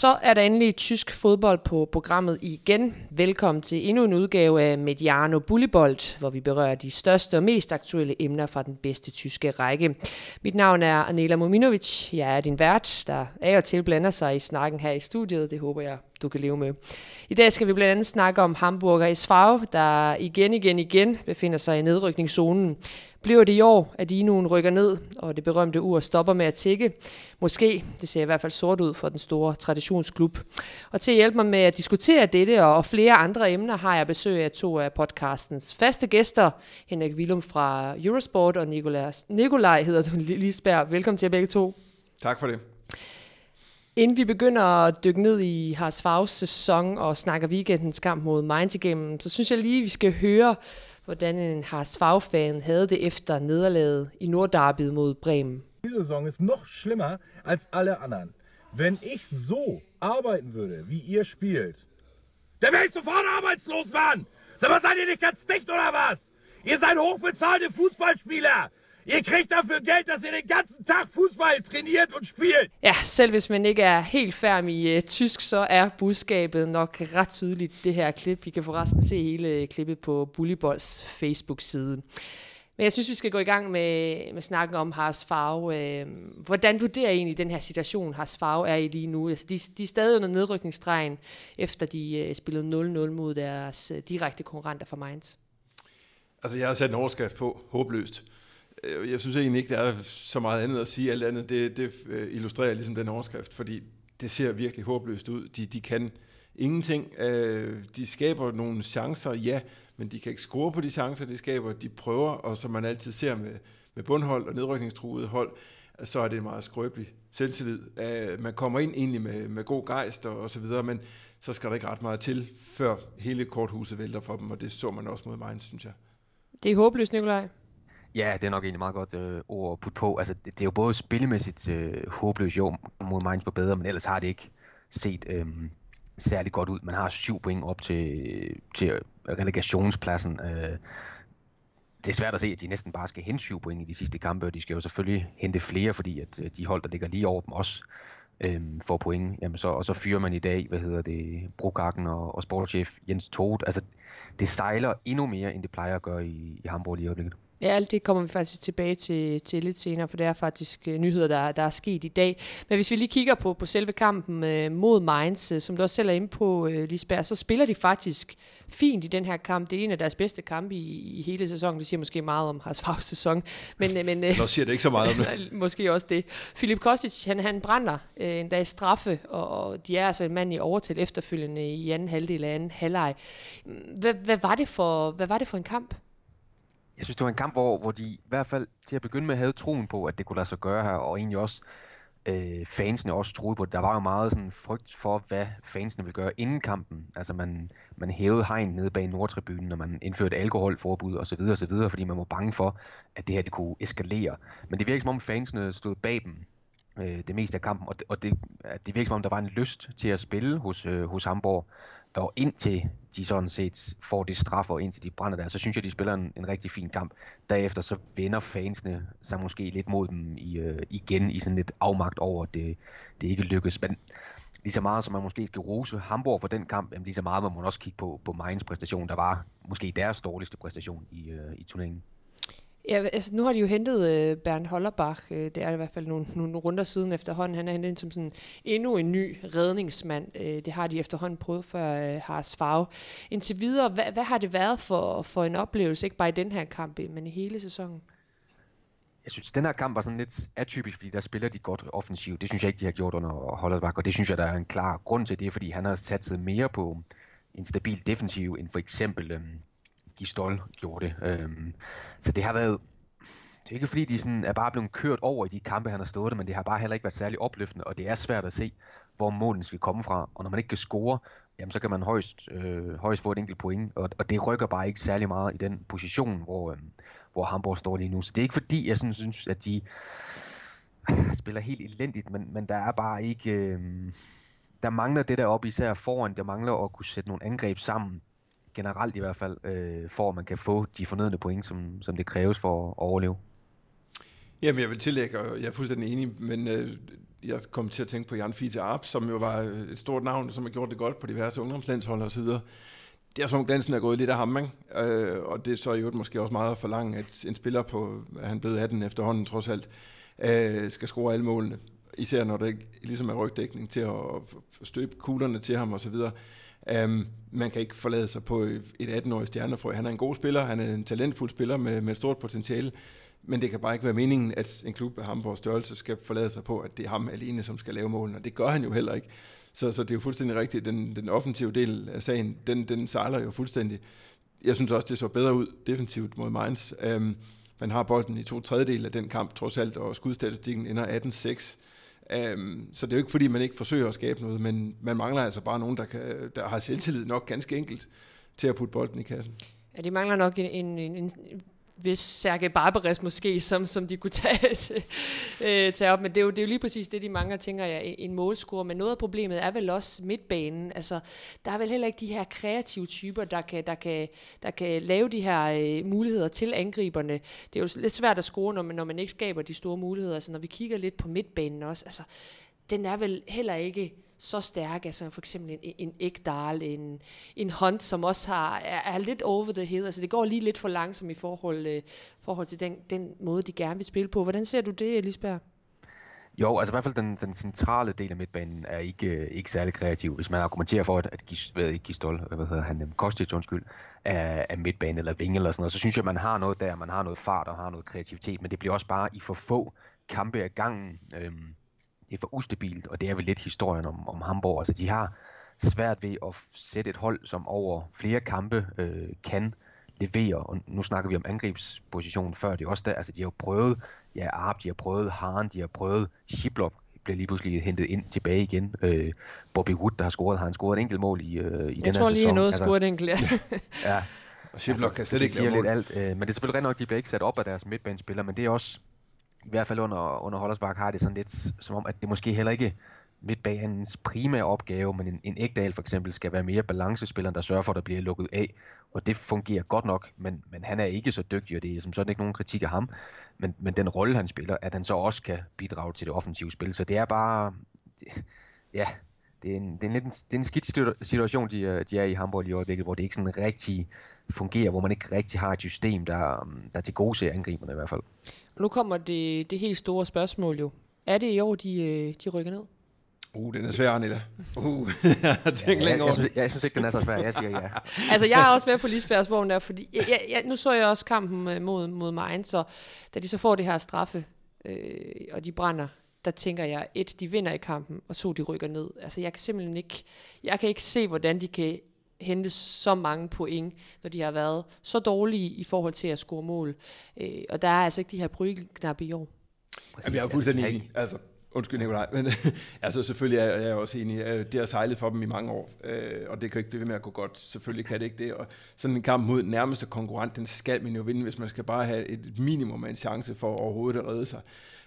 Så er der endelig tysk fodbold på programmet igen. Velkommen til endnu en udgave af Mediano Bullibold, hvor vi berører de største og mest aktuelle emner fra den bedste tyske række. Mit navn er Anela Mominovic. Jeg er din vært, der af og til blander sig i snakken her i studiet. Det håber jeg, du kan leve med. I dag skal vi blandt andet snakke om Hamburger SV, der igen, igen, igen befinder sig i nedrykningszonen. Bliver det i år, at Inu'en rykker ned, og det berømte ur stopper med at tække? Måske. Det ser i hvert fald sort ud for den store traditionsklub. Og til at hjælpe mig med at diskutere dette og flere andre emner, har jeg besøg af to af podcastens faste gæster. Henrik Willum fra Eurosport og Nikolaj, Nikolaj hedder du Lisberg. Velkommen til jer begge to. Tak for det. Inden vi begynder at dykke ned i Haas Favs sæson og snakker weekendens kamp mod Mainz igennem, så synes jeg lige, vi skal høre, hvordan en Haas fan havde det efter nederlaget i Nordderbyet mod Bremen. Diese Saison ist noch schlimmer als alle anderen. Wenn ich so arbeiten würde, wie ihr spielt, dann wäre ich sofort arbeitslos, Mann! Sag mal, seid ihr nicht ganz dicht oder was? Ihr seid hochbezahlte Fußballspieler! Ihr kriegt dafür Geld, dass ihr den ganzen Tag Fußball trainiert und spielt. Ja, selv hvis man ikke er helt færm i uh, tysk, så er budskabet nok ret tydeligt det her klip. Vi kan forresten se hele klippet på Bullyballs Facebook-side. Men jeg synes, vi skal gå i gang med, med snakken om Haas Farve. Øh, hvordan vurderer I egentlig den her situation, Haas Farve er i lige nu? Altså, de, de er stadig under nedrykningsstregen, efter de uh, spillede 0-0 mod deres direkte konkurrenter fra Mainz. Altså, jeg har sat en overskrift på, håbløst. Øh, jeg synes egentlig ikke, der er så meget andet at sige. Alt andet, det, det øh, illustrerer ligesom den overskrift, fordi det ser virkelig håbløst ud. De, de kan ingenting. Øh, de skaber nogle chancer, ja, men de kan ikke score på de chancer, de skaber. De prøver, og som man altid ser med, med bundhold og nedrykningstruede hold, så er det en meget skrøbelig selvtillid. Øh, man kommer ind egentlig med, med god gejst og, og så videre, men så skal der ikke ret meget til, før hele korthuset vælter for dem, og det så man også mod mig, synes jeg. Det er håbløst, Nikolaj. Ja, det er nok egentlig meget godt øh, ord at putte på. Altså, det, det er jo både spillemæssigt øh, håbløst, jo, mod Mainz var bedre, men ellers har det ikke set øh, særlig godt ud. Man har syv point op til, til relegationspladsen. Øh, det er svært at se, at de næsten bare skal hente syv point i de sidste kampe, og de skal jo selvfølgelig hente flere, fordi at øh, de hold, der ligger lige over dem også, øh, får point. Jamen så, og så fyrer man i dag, hvad hedder det, Brokakken og, og sportschef Jens Todt. Altså, det sejler endnu mere, end det plejer at gøre i, i Hamburg lige i øjeblikket. Ja, alt det kommer vi faktisk tilbage til, til lidt senere, for det er faktisk uh, nyheder, der, der er sket i dag. Men hvis vi lige kigger på, på selve kampen uh, mod Mainz, uh, som du også selv er inde på, uh, Lisbeth, så spiller de faktisk fint i den her kamp. Det er en af deres bedste kampe i, i hele sæsonen. Det siger måske meget om Haas Favs sæson. Men, men, uh, Nå siger det ikke så meget om det. måske også det. Filip Kostic, han, han brænder en dag straffe, og, og de er altså en mand i overtal efterfølgende i anden halvdel af anden halvleg. Hvad, hvad, var det for, hvad var det for en kamp? Jeg synes, det var en kamp, hvor, hvor de i hvert fald til at begynde med havde troen på, at det kunne lade sig gøre her, og egentlig også øh, fansene også troede på det. Der var jo meget sådan frygt for, hvad fansene ville gøre inden kampen. Altså man, man hævede hegn nede bag Nordtribunen, og man indførte alkoholforbud osv., osv., fordi man var bange for, at det her det kunne eskalere. Men det virkede som om fansene stod bag dem øh, det meste af kampen, og det, og det, det virkede som om der var en lyst til at spille hos, øh, hos Hamburg. Og indtil de sådan set får det straf, og indtil de brænder der, så synes jeg, de spiller en, en rigtig fin kamp. Derefter så vender fansene sig måske lidt mod dem i, øh, igen i sådan lidt afmagt over, at det, det ikke lykkes. Men lige så meget som man måske skal rose Hamburg for den kamp, jamen lige så meget må man også kigge på, på Mainz præstation, der var måske deres dårligste præstation i, øh, i turneringen. Ja, altså nu har de jo hentet øh, Bernd Hollerbach, øh, det er i hvert fald nogle, nogle runder siden efterhånden. Han er hentet ind som sådan endnu en ny redningsmand. Øh, det har de efterhånden prøvet for øh, Haas Farve. Indtil videre, hvad, hvad har det været for, for en oplevelse, ikke bare i den her kamp, øh, men i hele sæsonen? Jeg synes, den her kamp var sådan lidt atypisk, fordi der spiller de godt offensivt. Det synes jeg ikke, de har gjort under Hollerbach, og det synes jeg, der er en klar grund til det, fordi han har sat sig mere på en stabil defensiv, end for eksempel Øh, Gistol gjorde det. Øhm, så det har været... Det er ikke fordi, de sådan er bare blevet kørt over i de kampe, han har stået men det har bare heller ikke været særlig opløftende, og det er svært at se, hvor målen skal komme fra. Og når man ikke kan score, jamen så kan man højst, øh, højst få et enkelt point, og, og det rykker bare ikke særlig meget i den position, hvor, øh, hvor Hamburg står lige nu. Så det er ikke fordi, jeg sådan synes, at de øh, spiller helt elendigt, men, men der er bare ikke... Øh, der mangler det der op især foran, der mangler at kunne sætte nogle angreb sammen, generelt i hvert fald, øh, for at man kan få de fornødne point, som, som det kræves for at overleve. Jamen, jeg vil tillægge, og jeg er fuldstændig enig, men øh, jeg kom til at tænke på Jan Fiete Arp, som jo var øh, et stort navn, som har gjort det godt på diverse ungdomslandshold og så videre. Det er som glansen er gået lidt af ham, ikke? Øh, og det er så jo måske også meget at forlange, at en spiller på, at han blev 18 efterhånden trods alt, øh, skal score alle målene. Især når der ikke ligesom er rygdækning til at støbe kuglerne til ham osv. Um, man kan ikke forlade sig på et 18-årig stjernefrø. Han er en god spiller, han er en talentfuld spiller med, med et stort potentiale, men det kan bare ikke være meningen, at en klub af Hamburgs størrelse skal forlade sig på, at det er ham alene, som skal lave målene, og det gør han jo heller ikke. Så, så det er jo fuldstændig rigtigt. Den, den offensive del af sagen, den, den sejler jo fuldstændig. Jeg synes også, det så bedre ud defensivt mod Mainz. Um, man har bolden i to tredjedel af den kamp, trods alt, og skudstatistikken ender 18-6. Øhm, så det er jo ikke, fordi man ikke forsøger at skabe noget, men man mangler altså bare nogen, der, kan, der har selvtillid nok ganske enkelt til at putte bolden i kassen. Ja, de mangler nok en, en, en, en hvis Serge Barbares måske, som, som de kunne tage, til, øh, tage op. Men det er, jo, det er jo lige præcis det, de mange tænker, ja, en målscore. Men noget af problemet er vel også midtbanen. Altså, der er vel heller ikke de her kreative typer, der kan, der kan, der kan lave de her øh, muligheder til angriberne. Det er jo lidt svært at score, når man, når man ikke skaber de store muligheder. Altså, når vi kigger lidt på midtbanen også, altså, den er vel heller ikke så stærke, altså for eksempel en, en Ekdal, en, en Hunt, som også har, er, er lidt over the hill, altså det går lige lidt for langsomt i forhold, øh, forhold til den, den måde, de gerne vil spille på. Hvordan ser du det, Lisbjerg? Jo, altså i hvert fald den, den centrale del af midtbanen er ikke, øh, ikke særlig kreativ. Hvis man argumenterer for, at, at hvad, Gistol, øh, hvad hedder han, øh, Kostic, undskyld, er, er midtbane eller vinge eller sådan noget, så synes jeg, at man har noget der, man har noget fart og har noget kreativitet, men det bliver også bare i for få kampe af gangen. Øhm, det er for ustabilt, og det er vel lidt historien om, om Hamburg. Altså, de har svært ved at sætte et hold, som over flere kampe øh, kan levere, og nu snakker vi om angrebspositionen før, det er også der, altså de har jo prøvet, ja, Arp, de har prøvet Haren, de har prøvet Shiplop, bliver lige pludselig hentet ind tilbage igen. Øh, Bobby Wood, der har scoret, har han scoret et enkelt mål i, øh, i den her sæson. Jeg tror lige, han nåede altså, scoret et enkelt, ja. ja. Og Shiplop altså, kan slet ikke lave mål. Lidt alt, øh, men det er selvfølgelig rent nok, de bliver ikke sat op af deres midtbanespillere, men det er også, i hvert fald under, under Hollersbach har det sådan lidt som om, at det måske heller ikke midtbanens primære opgave, men en, en Ægdal for eksempel skal være mere balancespiller, der sørger for, at der bliver lukket af, og det fungerer godt nok, men, men han er ikke så dygtig, og det er som sådan ikke nogen kritik af ham, men, men den rolle, han spiller, at han så også kan bidrage til det offensive spil, så det er bare, det, ja, det er en, det er en, lidt en, det er en skidt situation, de, øh, de er i Hamburg i øjeblikket, hvor det ikke sådan rigtig fungerer, hvor man ikke rigtig har et system, der, der til gode ser angriberne i hvert fald. Og nu kommer det, det helt store spørgsmål jo. Er det i år, de, øh, de rykker ned? Uh, den er svær, Anita. Uh, jeg har tænkt ja, jeg, jeg, synes, jeg synes ikke, den er så svær. Jeg siger ja. altså, jeg er også med på Lisbergs vogn der, fordi jeg, jeg, jeg, nu så jeg også kampen øh, mod, mod Mainz, så da de så får det her straffe, øh, og de brænder, der tænker jeg, et, de vinder i kampen, og to, de rykker ned. Altså, jeg kan simpelthen ikke, jeg kan ikke se, hvordan de kan hente så mange point, når de har været så dårlige i forhold til at score mål. Øh, og der er altså ikke de her brygeknapper i år. Jamen, jeg er fuldstændig enig. Altså, undskyld Nikolaj, men altså selvfølgelig er jeg også enig. Øh, det har sejlet for dem i mange år, øh, og det kan ikke blive ved med at gå godt. Selvfølgelig kan det ikke det. Og sådan en kamp mod nærmeste konkurrent, den skal man jo vinde, hvis man skal bare have et minimum af en chance for overhovedet at redde sig.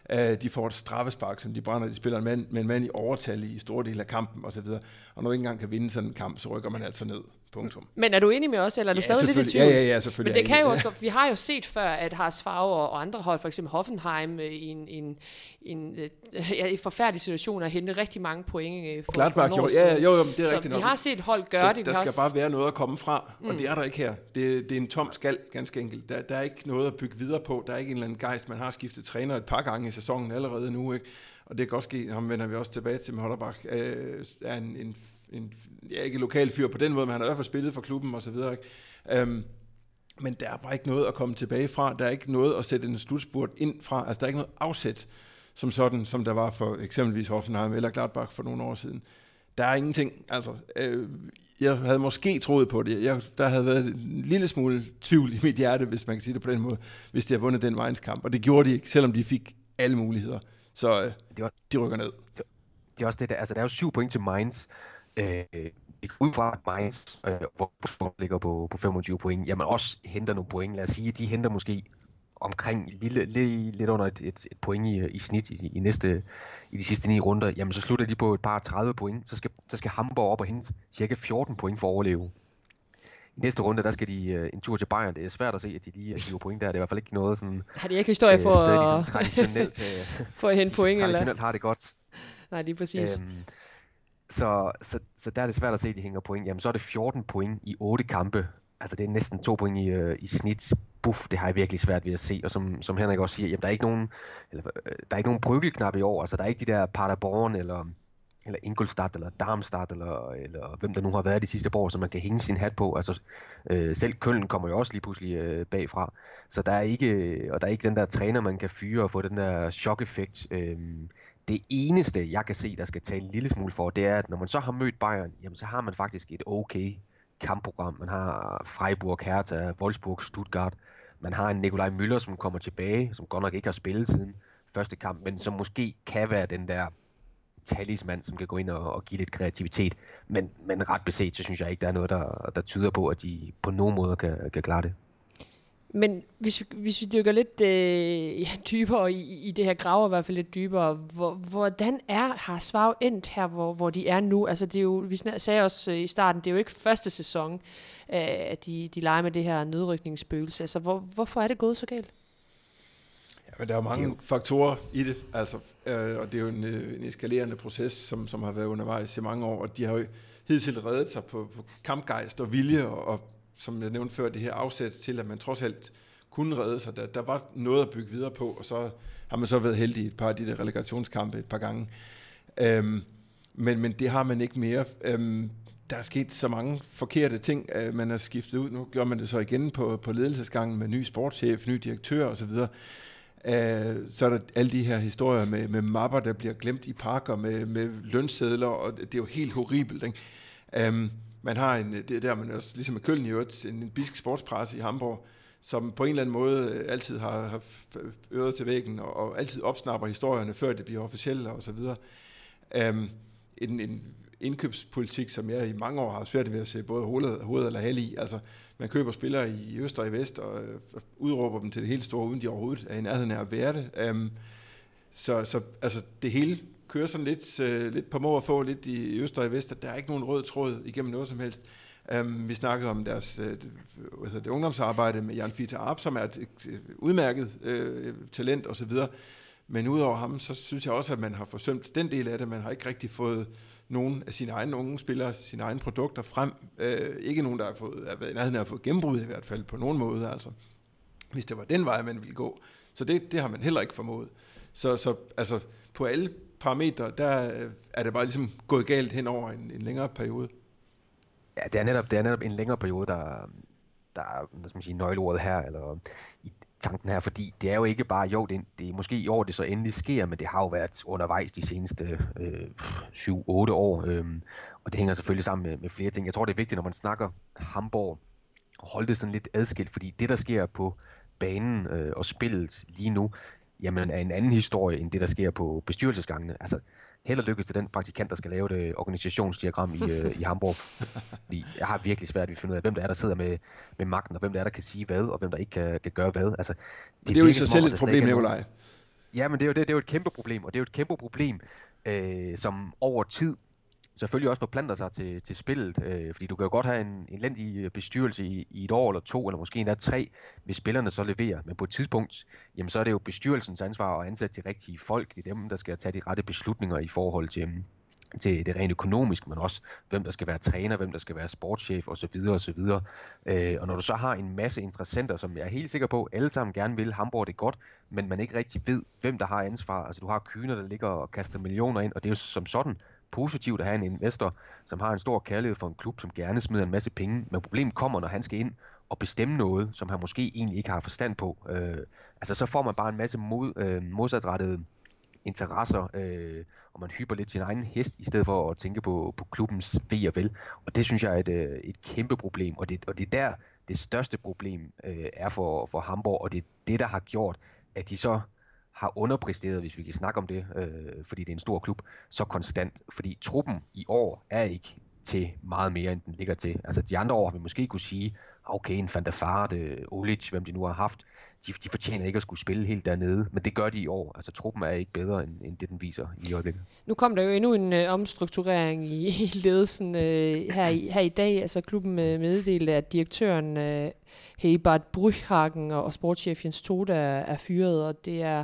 Øh, de får et straffespark, som de brænder. De spiller en mand, med en mand i overtal i store dele af kampen osv. Og når du ikke engang kan vinde sådan en kamp, så rykker man altså ned. Punktum. Men er du enig med os, eller er du ja, stadig lidt i tvivl? Ja, ja, ja, selvfølgelig. Men det kan jo også vi har jo set før, at Haas Favre og andre hold, for eksempel Hoffenheim, øh, i en, en, en, øh, ja, en forfærdelig situation, har hentet rigtig mange point øh, for, Klart, for jo, ja, jo, jo, det er så rigtigt vi nok. har set hold gøre der, det. Der skal også... bare være noget at komme fra, og mm. det er der ikke her. Det, det er en tom skal, ganske enkelt. Der, der er ikke noget at bygge videre på. Der er ikke en eller anden gejst. Man har skiftet træner et par gange sæsonen allerede nu, ikke? og det kan også ske, ham vender vi også tilbage til med Hollerbach, øh, er en, en, en, ja, ikke lokal fyr på den måde, men han har i hvert fald spillet for klubben og så videre. Ikke? Um, men der er bare ikke noget at komme tilbage fra. Der er ikke noget at sætte en slutspurt ind fra. Altså, der er ikke noget afsæt, som sådan, som der var for eksempelvis Hoffenheim eller Gladbach for nogle år siden. Der er ingenting. Altså, øh, jeg havde måske troet på det. Jeg, der havde været en lille smule tvivl i mit hjerte, hvis man kan sige det på den måde, hvis de havde vundet den vejenskamp. Og det gjorde de ikke, selvom de fik alle muligheder. Så øh, det var, de rykker ned. Det, det er også det der, altså der er jo syv point til Mainz. Øh, ud fra Mainz, øh, hvor ligger på, på 25 point, jamen også henter nogle point. Lad os sige, de henter måske omkring lille, lige, lidt under et, et, et point i, i snit i, i, næste, i de sidste ni runder, jamen så slutter de på et par 30 point. Så skal, så skal Hamburg op og hente cirka 14 point for at overleve. I næste runde, der skal de øh, en tur til Bayern. Det er svært at se, at de lige hiver point der. Det er i hvert fald ikke noget sådan... Har de ikke historie for, øh, at, traditionelt, for at hente point? Traditionelt eller? har det godt. Nej, er præcis. Øhm, så, så, så der er det svært at se, at de hænger point. Jamen, så er det 14 point i 8 kampe. Altså, det er næsten to point i, øh, i snit. Buff, det har jeg virkelig svært ved at se. Og som, som Henrik også siger, jamen, der er ikke nogen, eller, øh, der er ikke nogen bryggelknap i år. Altså, der er ikke de der Paderborn eller eller Ingolstadt, eller Darmstadt, eller, eller hvem der nu har været de sidste par år, som man kan hænge sin hat på. Altså, øh, selv Køln kommer jo også lige pludselig øh, bagfra. Så der er ikke, øh, og der er ikke den der træner, man kan fyre og få den der chok-effekt. Øh, det eneste, jeg kan se, der skal tage en lille smule for, det er, at når man så har mødt Bayern, jamen så har man faktisk et okay kampprogram. Man har Freiburg, Hertha, Wolfsburg, Stuttgart. Man har en Nikolaj Müller, som kommer tilbage, som godt nok ikke har spillet siden første kamp, men som måske kan være den der talisman, som kan gå ind og, og give lidt kreativitet. Men, men ret beset, så synes jeg ikke, der er noget, der, der tyder på, at de på nogen måde kan, kan klare det. Men hvis, hvis vi dykker lidt øh, ja, dybere i, i det her graver, i hvert fald lidt dybere, hvor, hvordan er har Svav endt her, hvor, hvor de er nu? Altså det er jo, vi sagde også øh, i starten, det er jo ikke første sæson, øh, at de, de leger med det her nedrykningsspøgelse. Altså hvor, hvorfor er det gået så galt? Men der er mange jo. faktorer i det, altså, øh, og det er jo en, øh, en eskalerende proces, som, som har været undervejs i mange år, og de har jo hidtil reddet sig på, på kampgejst og vilje, og, og som jeg nævnte før, det her afsæt til, at man trods alt kunne redde sig. Der, der var noget at bygge videre på, og så har man så været heldig i et par af de der relegationskampe et par gange. Øhm, men, men det har man ikke mere. Øhm, der er sket så mange forkerte ting, at man har skiftet ud. Nu gør man det så igen på, på ledelsesgangen med ny sportschef, ny direktør osv. Øh, så er der alle de her historier med, med mapper, der bliver glemt i parker, med, med lønsedler, og det er jo helt horribelt. Ikke? Um, man har en, det der man også, ligesom med Køln i øvrigt, en, en bisk sportspresse i Hamburg, som på en eller anden måde øh, altid har, har øret til væggen, og, og altid opsnapper historierne, før det bliver officielle og så videre. Um, en, en indkøbspolitik, som jeg i mange år har svært ved at se både hovedet, hovedet eller hal i. Altså, man køber spillere i øst og i vest, og øh, udråber dem til det helt store, uden de overhovedet er i nærheden af at være det. Um, så, så altså, det hele kører sådan lidt, uh, lidt på må og få, lidt i øst og i vest, at der er ikke nogen rød tråd igennem noget som helst. Um, vi snakkede om deres uh, hvad hedder det, ungdomsarbejde med Jan Fita Arp, som er et, et udmærket uh, talent osv., men udover ham, så synes jeg også, at man har forsømt den del af det. Man har ikke rigtig fået nogen af sine egne unge spillere, sine egne produkter frem. Øh, ikke nogen, der har fået, er været har fået gennembrud i hvert fald på nogen måde. Altså, hvis det var den vej, man ville gå. Så det, det har man heller ikke formået. Så, så altså, på alle parametre, der øh, er det bare ligesom gået galt hen over en, en længere periode. Ja, det er netop, det er netop en længere periode, der, der er hvad skal man sige, nøgleordet her, eller i, tanken her, fordi det er jo ikke bare, jo, det, det er måske i år, det så endelig sker, men det har jo været undervejs de seneste øh, 7-8 år, øh, og det hænger selvfølgelig sammen med, med flere ting. Jeg tror, det er vigtigt, når man snakker Hamburg, at holde det sådan lidt adskilt, fordi det, der sker på banen øh, og spillet lige nu, jamen er en anden historie, end det, der sker på bestyrelsesgangene. Altså, held og lykkes til den praktikant, der skal lave det organisationsdiagram i, øh, i Hamburg. Fordi jeg har virkelig svært ved at finde ud af, hvem der er, der sidder med, med magten, og hvem der er, der kan sige hvad, og hvem der ikke kan, kan gøre hvad. Altså, det, det er jo i sig selv et problem, Nikolaj. Ja, men det er, jo, det, det er jo et kæmpe problem, og det er jo et kæmpe problem, øh, som over tid selvfølgelig også forplanter sig til, til spillet, øh, fordi du kan jo godt have en elendig øh, bestyrelse i, i et år eller to, eller måske endda tre, hvis spillerne så leverer. Men på et tidspunkt, jamen så er det jo bestyrelsens ansvar at ansætte de rigtige folk. Det er dem, der skal tage de rette beslutninger i forhold til, til det rent økonomiske, men også hvem der skal være træner, hvem der skal være sportschef osv. osv. Øh, og når du så har en masse interessenter, som jeg er helt sikker på, alle sammen gerne vil Hamburg det godt, men man ikke rigtig ved, hvem der har ansvar. Altså du har Kyner, der ligger og kaster millioner ind, og det er jo som sådan positivt at have en investor, som har en stor kærlighed for en klub, som gerne smider en masse penge. Men problemet kommer, når han skal ind og bestemme noget, som han måske egentlig ikke har forstand på. Øh, altså så får man bare en masse mod, øh, modsatrettede interesser, øh, og man hyper lidt sin egen hest, i stedet for at tænke på, på klubbens ved og vel. Og det synes jeg er et, øh, et kæmpe problem, og det, og det er der, det største problem øh, er for, for Hamburg, og det er det, der har gjort, at de så har underpresteret, hvis vi kan snakke om det, øh, fordi det er en stor klub, så konstant. Fordi truppen i år er ikke til meget mere, end den ligger til. Altså de andre år har vi måske kunne sige, okay, en Van Farte, øh, Olic, hvem de nu har haft, de, de fortjener ikke at skulle spille helt dernede, men det gør de i år. Altså truppen er ikke bedre, end, end det den viser i øjeblikket. Nu kom der jo endnu en øh, omstrukturering i, i ledelsen øh, her, i, her i dag. Altså klubben øh, meddelte, at direktøren øh, Hebert Bryhagen og, og sportschef Jens Toda er, er fyret, og det er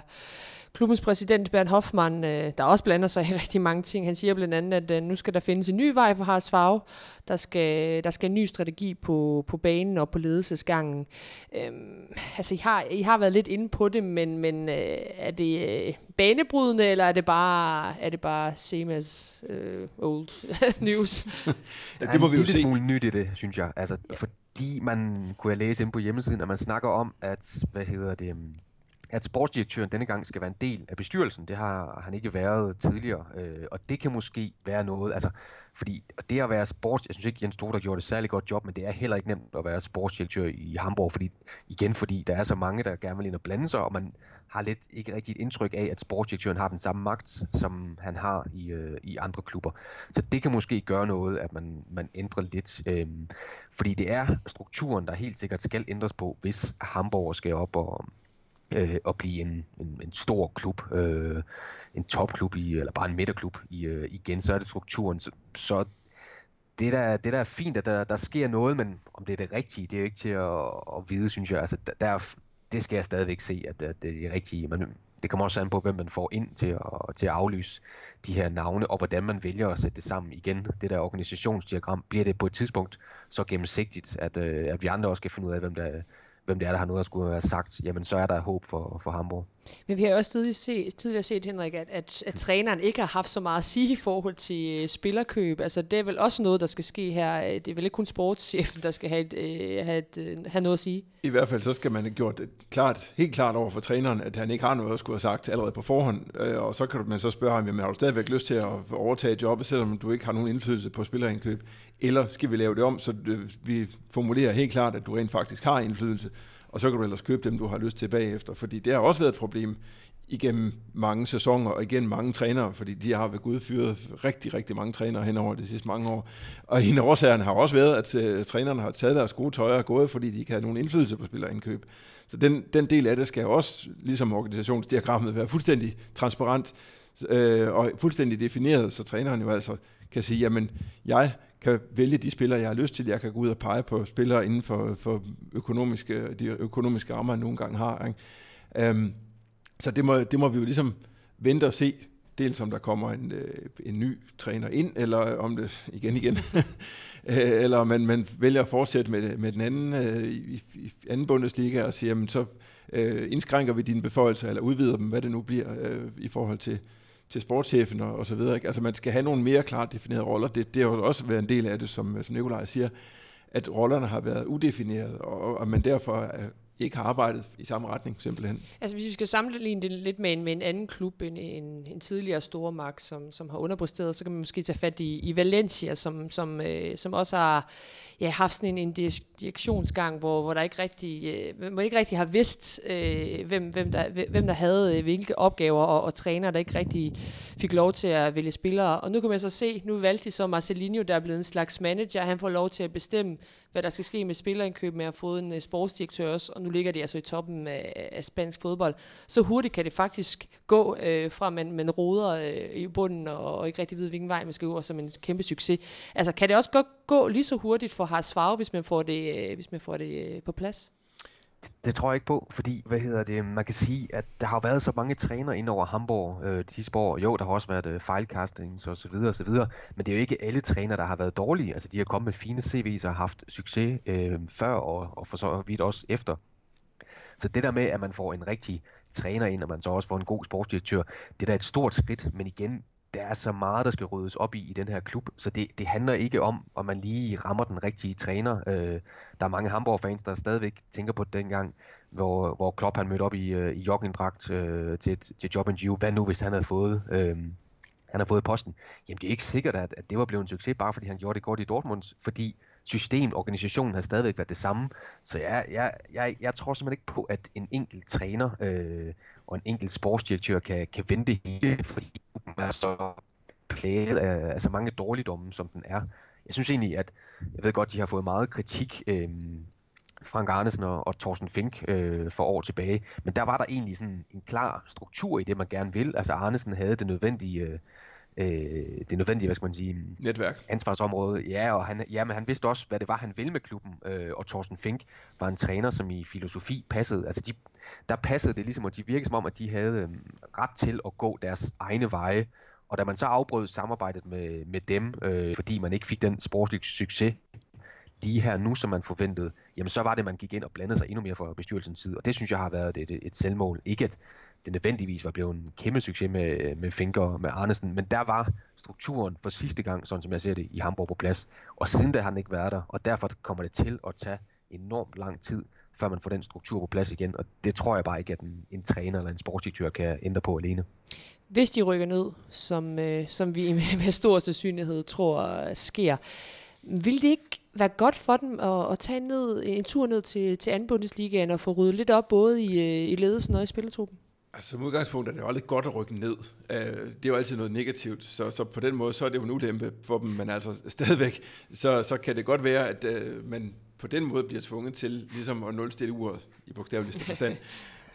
klubbens præsident Bernd Hoffmann, øh, der også blander sig i rigtig mange ting. Han siger blandt andet, at øh, nu skal der findes en ny vej for Haralds Favre. Der skal, der skal en ny strategi på, på banen og på ledelsesgangen. Øhm, altså, I har, I har været lidt inde på det, men, men øh, er det øh, banebrydende, eller er det bare, er det bare same as øh, old news? ja, det må vi jo se. smule nyt i det, synes jeg. Altså, ja. fordi man kunne jeg læse ind på hjemmesiden, at man snakker om, at, hvad hedder det, at sportsdirektøren denne gang skal være en del af bestyrelsen. Det har han ikke været tidligere, øh, og det kan måske være noget, altså, fordi det at være sports, jeg synes ikke Jens Stoder gjorde det særlig godt job, men det er heller ikke nemt at være sportsdirektør i Hamburg, fordi, igen fordi der er så mange, der gerne vil ind og blande sig, og man har lidt ikke rigtig et indtryk af, at sportsdirektøren har den samme magt, som han har i, øh, i andre klubber. Så det kan måske gøre noget, at man, man ændrer lidt, øh, fordi det er strukturen, der helt sikkert skal ændres på, hvis Hamburg skal op og øh, at blive en, en, en stor klub, øh, en topklub, i, eller bare en midterklub i, øh, igen, så er det strukturen. Så, så det, der, det der er fint, at der, der sker noget, men om det er det rigtige, det er jo ikke til at, at vide, synes jeg. Altså, der, der, det skal jeg stadigvæk se, at, at det er det rigtige. Men det kommer også an på, hvem man får ind til at, til at aflyse de her navne, og hvordan man vælger at sætte det sammen igen. Det der organisationsdiagram, bliver det på et tidspunkt så gennemsigtigt, at, øh, at vi andre også skal finde ud af, hvem der, hvem det er, der har noget at skulle have sagt, jamen så er der håb for, for Hamburg. Men vi har jo også tidligere set, tidligere set Henrik, at, at, at træneren ikke har haft så meget at sige i forhold til øh, spillerkøb. Altså det er vel også noget, der skal ske her. Det er vel ikke kun sportschefen, der skal have, et, øh, have, et, øh, have noget at sige? I hvert fald så skal man have gjort det klart, helt klart over for træneren, at han ikke har noget at skulle have sagt allerede på forhånd. og så kan man så spørge ham, jamen har du stadigvæk lyst til at overtage jobbet, selvom du ikke har nogen indflydelse på spillerindkøb? Eller skal vi lave det om, så vi formulerer helt klart, at du rent faktisk har indflydelse, og så kan du ellers købe dem, du har lyst til bagefter. Fordi det har også været et problem igennem mange sæsoner og igen mange trænere, fordi de har ved Gud fyret rigtig, rigtig mange trænere hen over de sidste mange år. Og en af årsagerne har også været, at øh, trænerne har taget deres gode tøj og gået, fordi de ikke havde nogen indflydelse på spillerindkøb. Så den, den del af det skal også, ligesom organisationsdiagrammet, være fuldstændig transparent øh, og fuldstændig defineret, så træneren jo altså kan sige, jamen, jeg kan vælge de spillere, jeg har lyst til. Jeg kan gå ud og pege på spillere inden for, for økonomiske, de økonomiske rammer, jeg nogle gange har. Ikke? Um, så det må, det må vi jo ligesom vente og se, dels om der kommer en, øh, en ny træner ind, eller om det igen igen, øh, eller om man, man vælger at fortsætte med, med den anden øh, i, i anden Bundesliga og siger, jamen, så øh, indskrænker vi dine beføjelser, eller udvider dem, hvad det nu bliver øh, i forhold til, til sportschefen og, og så videre. Ikke? Altså man skal have nogle mere klart definerede roller. Det, det har også været en del af det, som, som Nikolaj siger, at rollerne har været udefinerede, og, og man derfor ikke har arbejdet i samme retning, simpelthen. Altså hvis vi skal sammenligne det lidt med en, med en anden klub, en, en, en tidligere stormagt, som, som har underpresteret, så kan man måske tage fat i, i Valencia, som, som, øh, som også har ja, haft sådan en, en direktionsgang, hvor, hvor der ikke rigtig, øh, man ikke rigtig har vidst, øh, hvem, hvem, der, hvem der havde øh, hvilke opgaver, og, og træner, der ikke rigtig fik lov til at vælge spillere. Og nu kan man så se, nu valgte de så Marcelinho, der er blevet en slags manager, han får lov til at bestemme, hvad der skal ske med spillerindkøb med at få en øh, sportsdirektør også, og nu ligger de altså i toppen af, af spansk fodbold. Så hurtigt kan det faktisk gå øh, fra, man, man roder øh, i bunden og, og ikke rigtig ved, hvilken vej man skal gå, som en kæmpe succes. Altså kan det også godt gå lige så hurtigt for Har Svare, hvis man får det, øh, hvis man får det øh, på plads? Det, det tror jeg ikke på, fordi hvad hedder det, man kan sige, at der har været så mange træner ind over Hamburg øh, de sidste år. Jo, der har også været øh, fejlcastings og så videre og så videre, men det er jo ikke alle træner, der har været dårlige. Altså de har kommet med fine CV'er og haft succes øh, før og, og for så vidt også efter. Så det der med, at man får en rigtig træner ind, og man så også får en god sportsdirektør, det er da et stort skridt, men igen, der er så meget, der skal ryddes op i i den her klub, så det, det handler ikke om, om man lige rammer den rigtige træner. Øh, der er mange Hamburg-fans, der stadigvæk tænker på dengang, hvor, hvor Klopp han mødte op i, øh, i joggingdragt øh, til, til job interview. Hvad nu, hvis han havde fået... Øh, han har fået posten. Jamen det er ikke sikkert, at, at det var blevet en succes, bare fordi han gjorde det godt i Dortmund, fordi system, organisationen har stadigvæk været det samme. Så jeg, jeg, jeg, jeg tror simpelthen ikke på, at en enkelt træner øh, og en enkelt sportsdirektør kan, kan vente hele, fordi er så plaget af, af så mange dårligdomme, som den er. Jeg synes egentlig, at jeg ved godt, de har fået meget kritik øh, Frank Arnesen og, og Thorsten Fink øh, for år tilbage. Men der var der egentlig sådan en klar struktur i det, man gerne vil. Altså Arnesen havde det nødvendige, øh, øh det nødvendige, hvad skal man sige, netværk. ansvarsområde. Ja, og han, ja, men han vidste også, hvad det var, han ville med klubben. Øh, og Thorsten Fink var en træner, som i filosofi passede. Altså de, der passede det ligesom, og de virkede som om, at de havde øh, ret til at gå deres egne veje. Og da man så afbrød samarbejdet med, med dem, øh, fordi man ikke fik den sportslige succes, lige her nu, som man forventede, jamen så var det, man gik ind og blandede sig endnu mere fra bestyrelsens side. Og det synes jeg har været et, et selvmål. Ikke at det nødvendigvis var blevet en kæmpe succes med, med Finker og med Arnesen, men der var strukturen for sidste gang, sådan som jeg ser det, i Hamburg på plads. Og siden da har den ikke været der, og derfor kommer det til at tage enormt lang tid, før man får den struktur på plads igen, og det tror jeg bare ikke, at en, en træner eller en sportsdirektør kan ændre på alene. Hvis de rykker ned, som, øh, som vi med, med stor sandsynlighed tror øh, sker, vil det ikke være godt for dem at, at tage ned, en tur ned til, til anden Bundesligaen og få ryddet lidt op, både i, øh, i ledelsen og i spillertruppen? Altså som udgangspunkt er det jo aldrig godt at rykke ned. Øh, det er jo altid noget negativt, så, så på den måde så er det jo en ulempe for dem, men altså stadigvæk, så, så kan det godt være, at øh, man på den måde bliver tvunget til ligesom at nulstille uret i bogstaveligste forstand.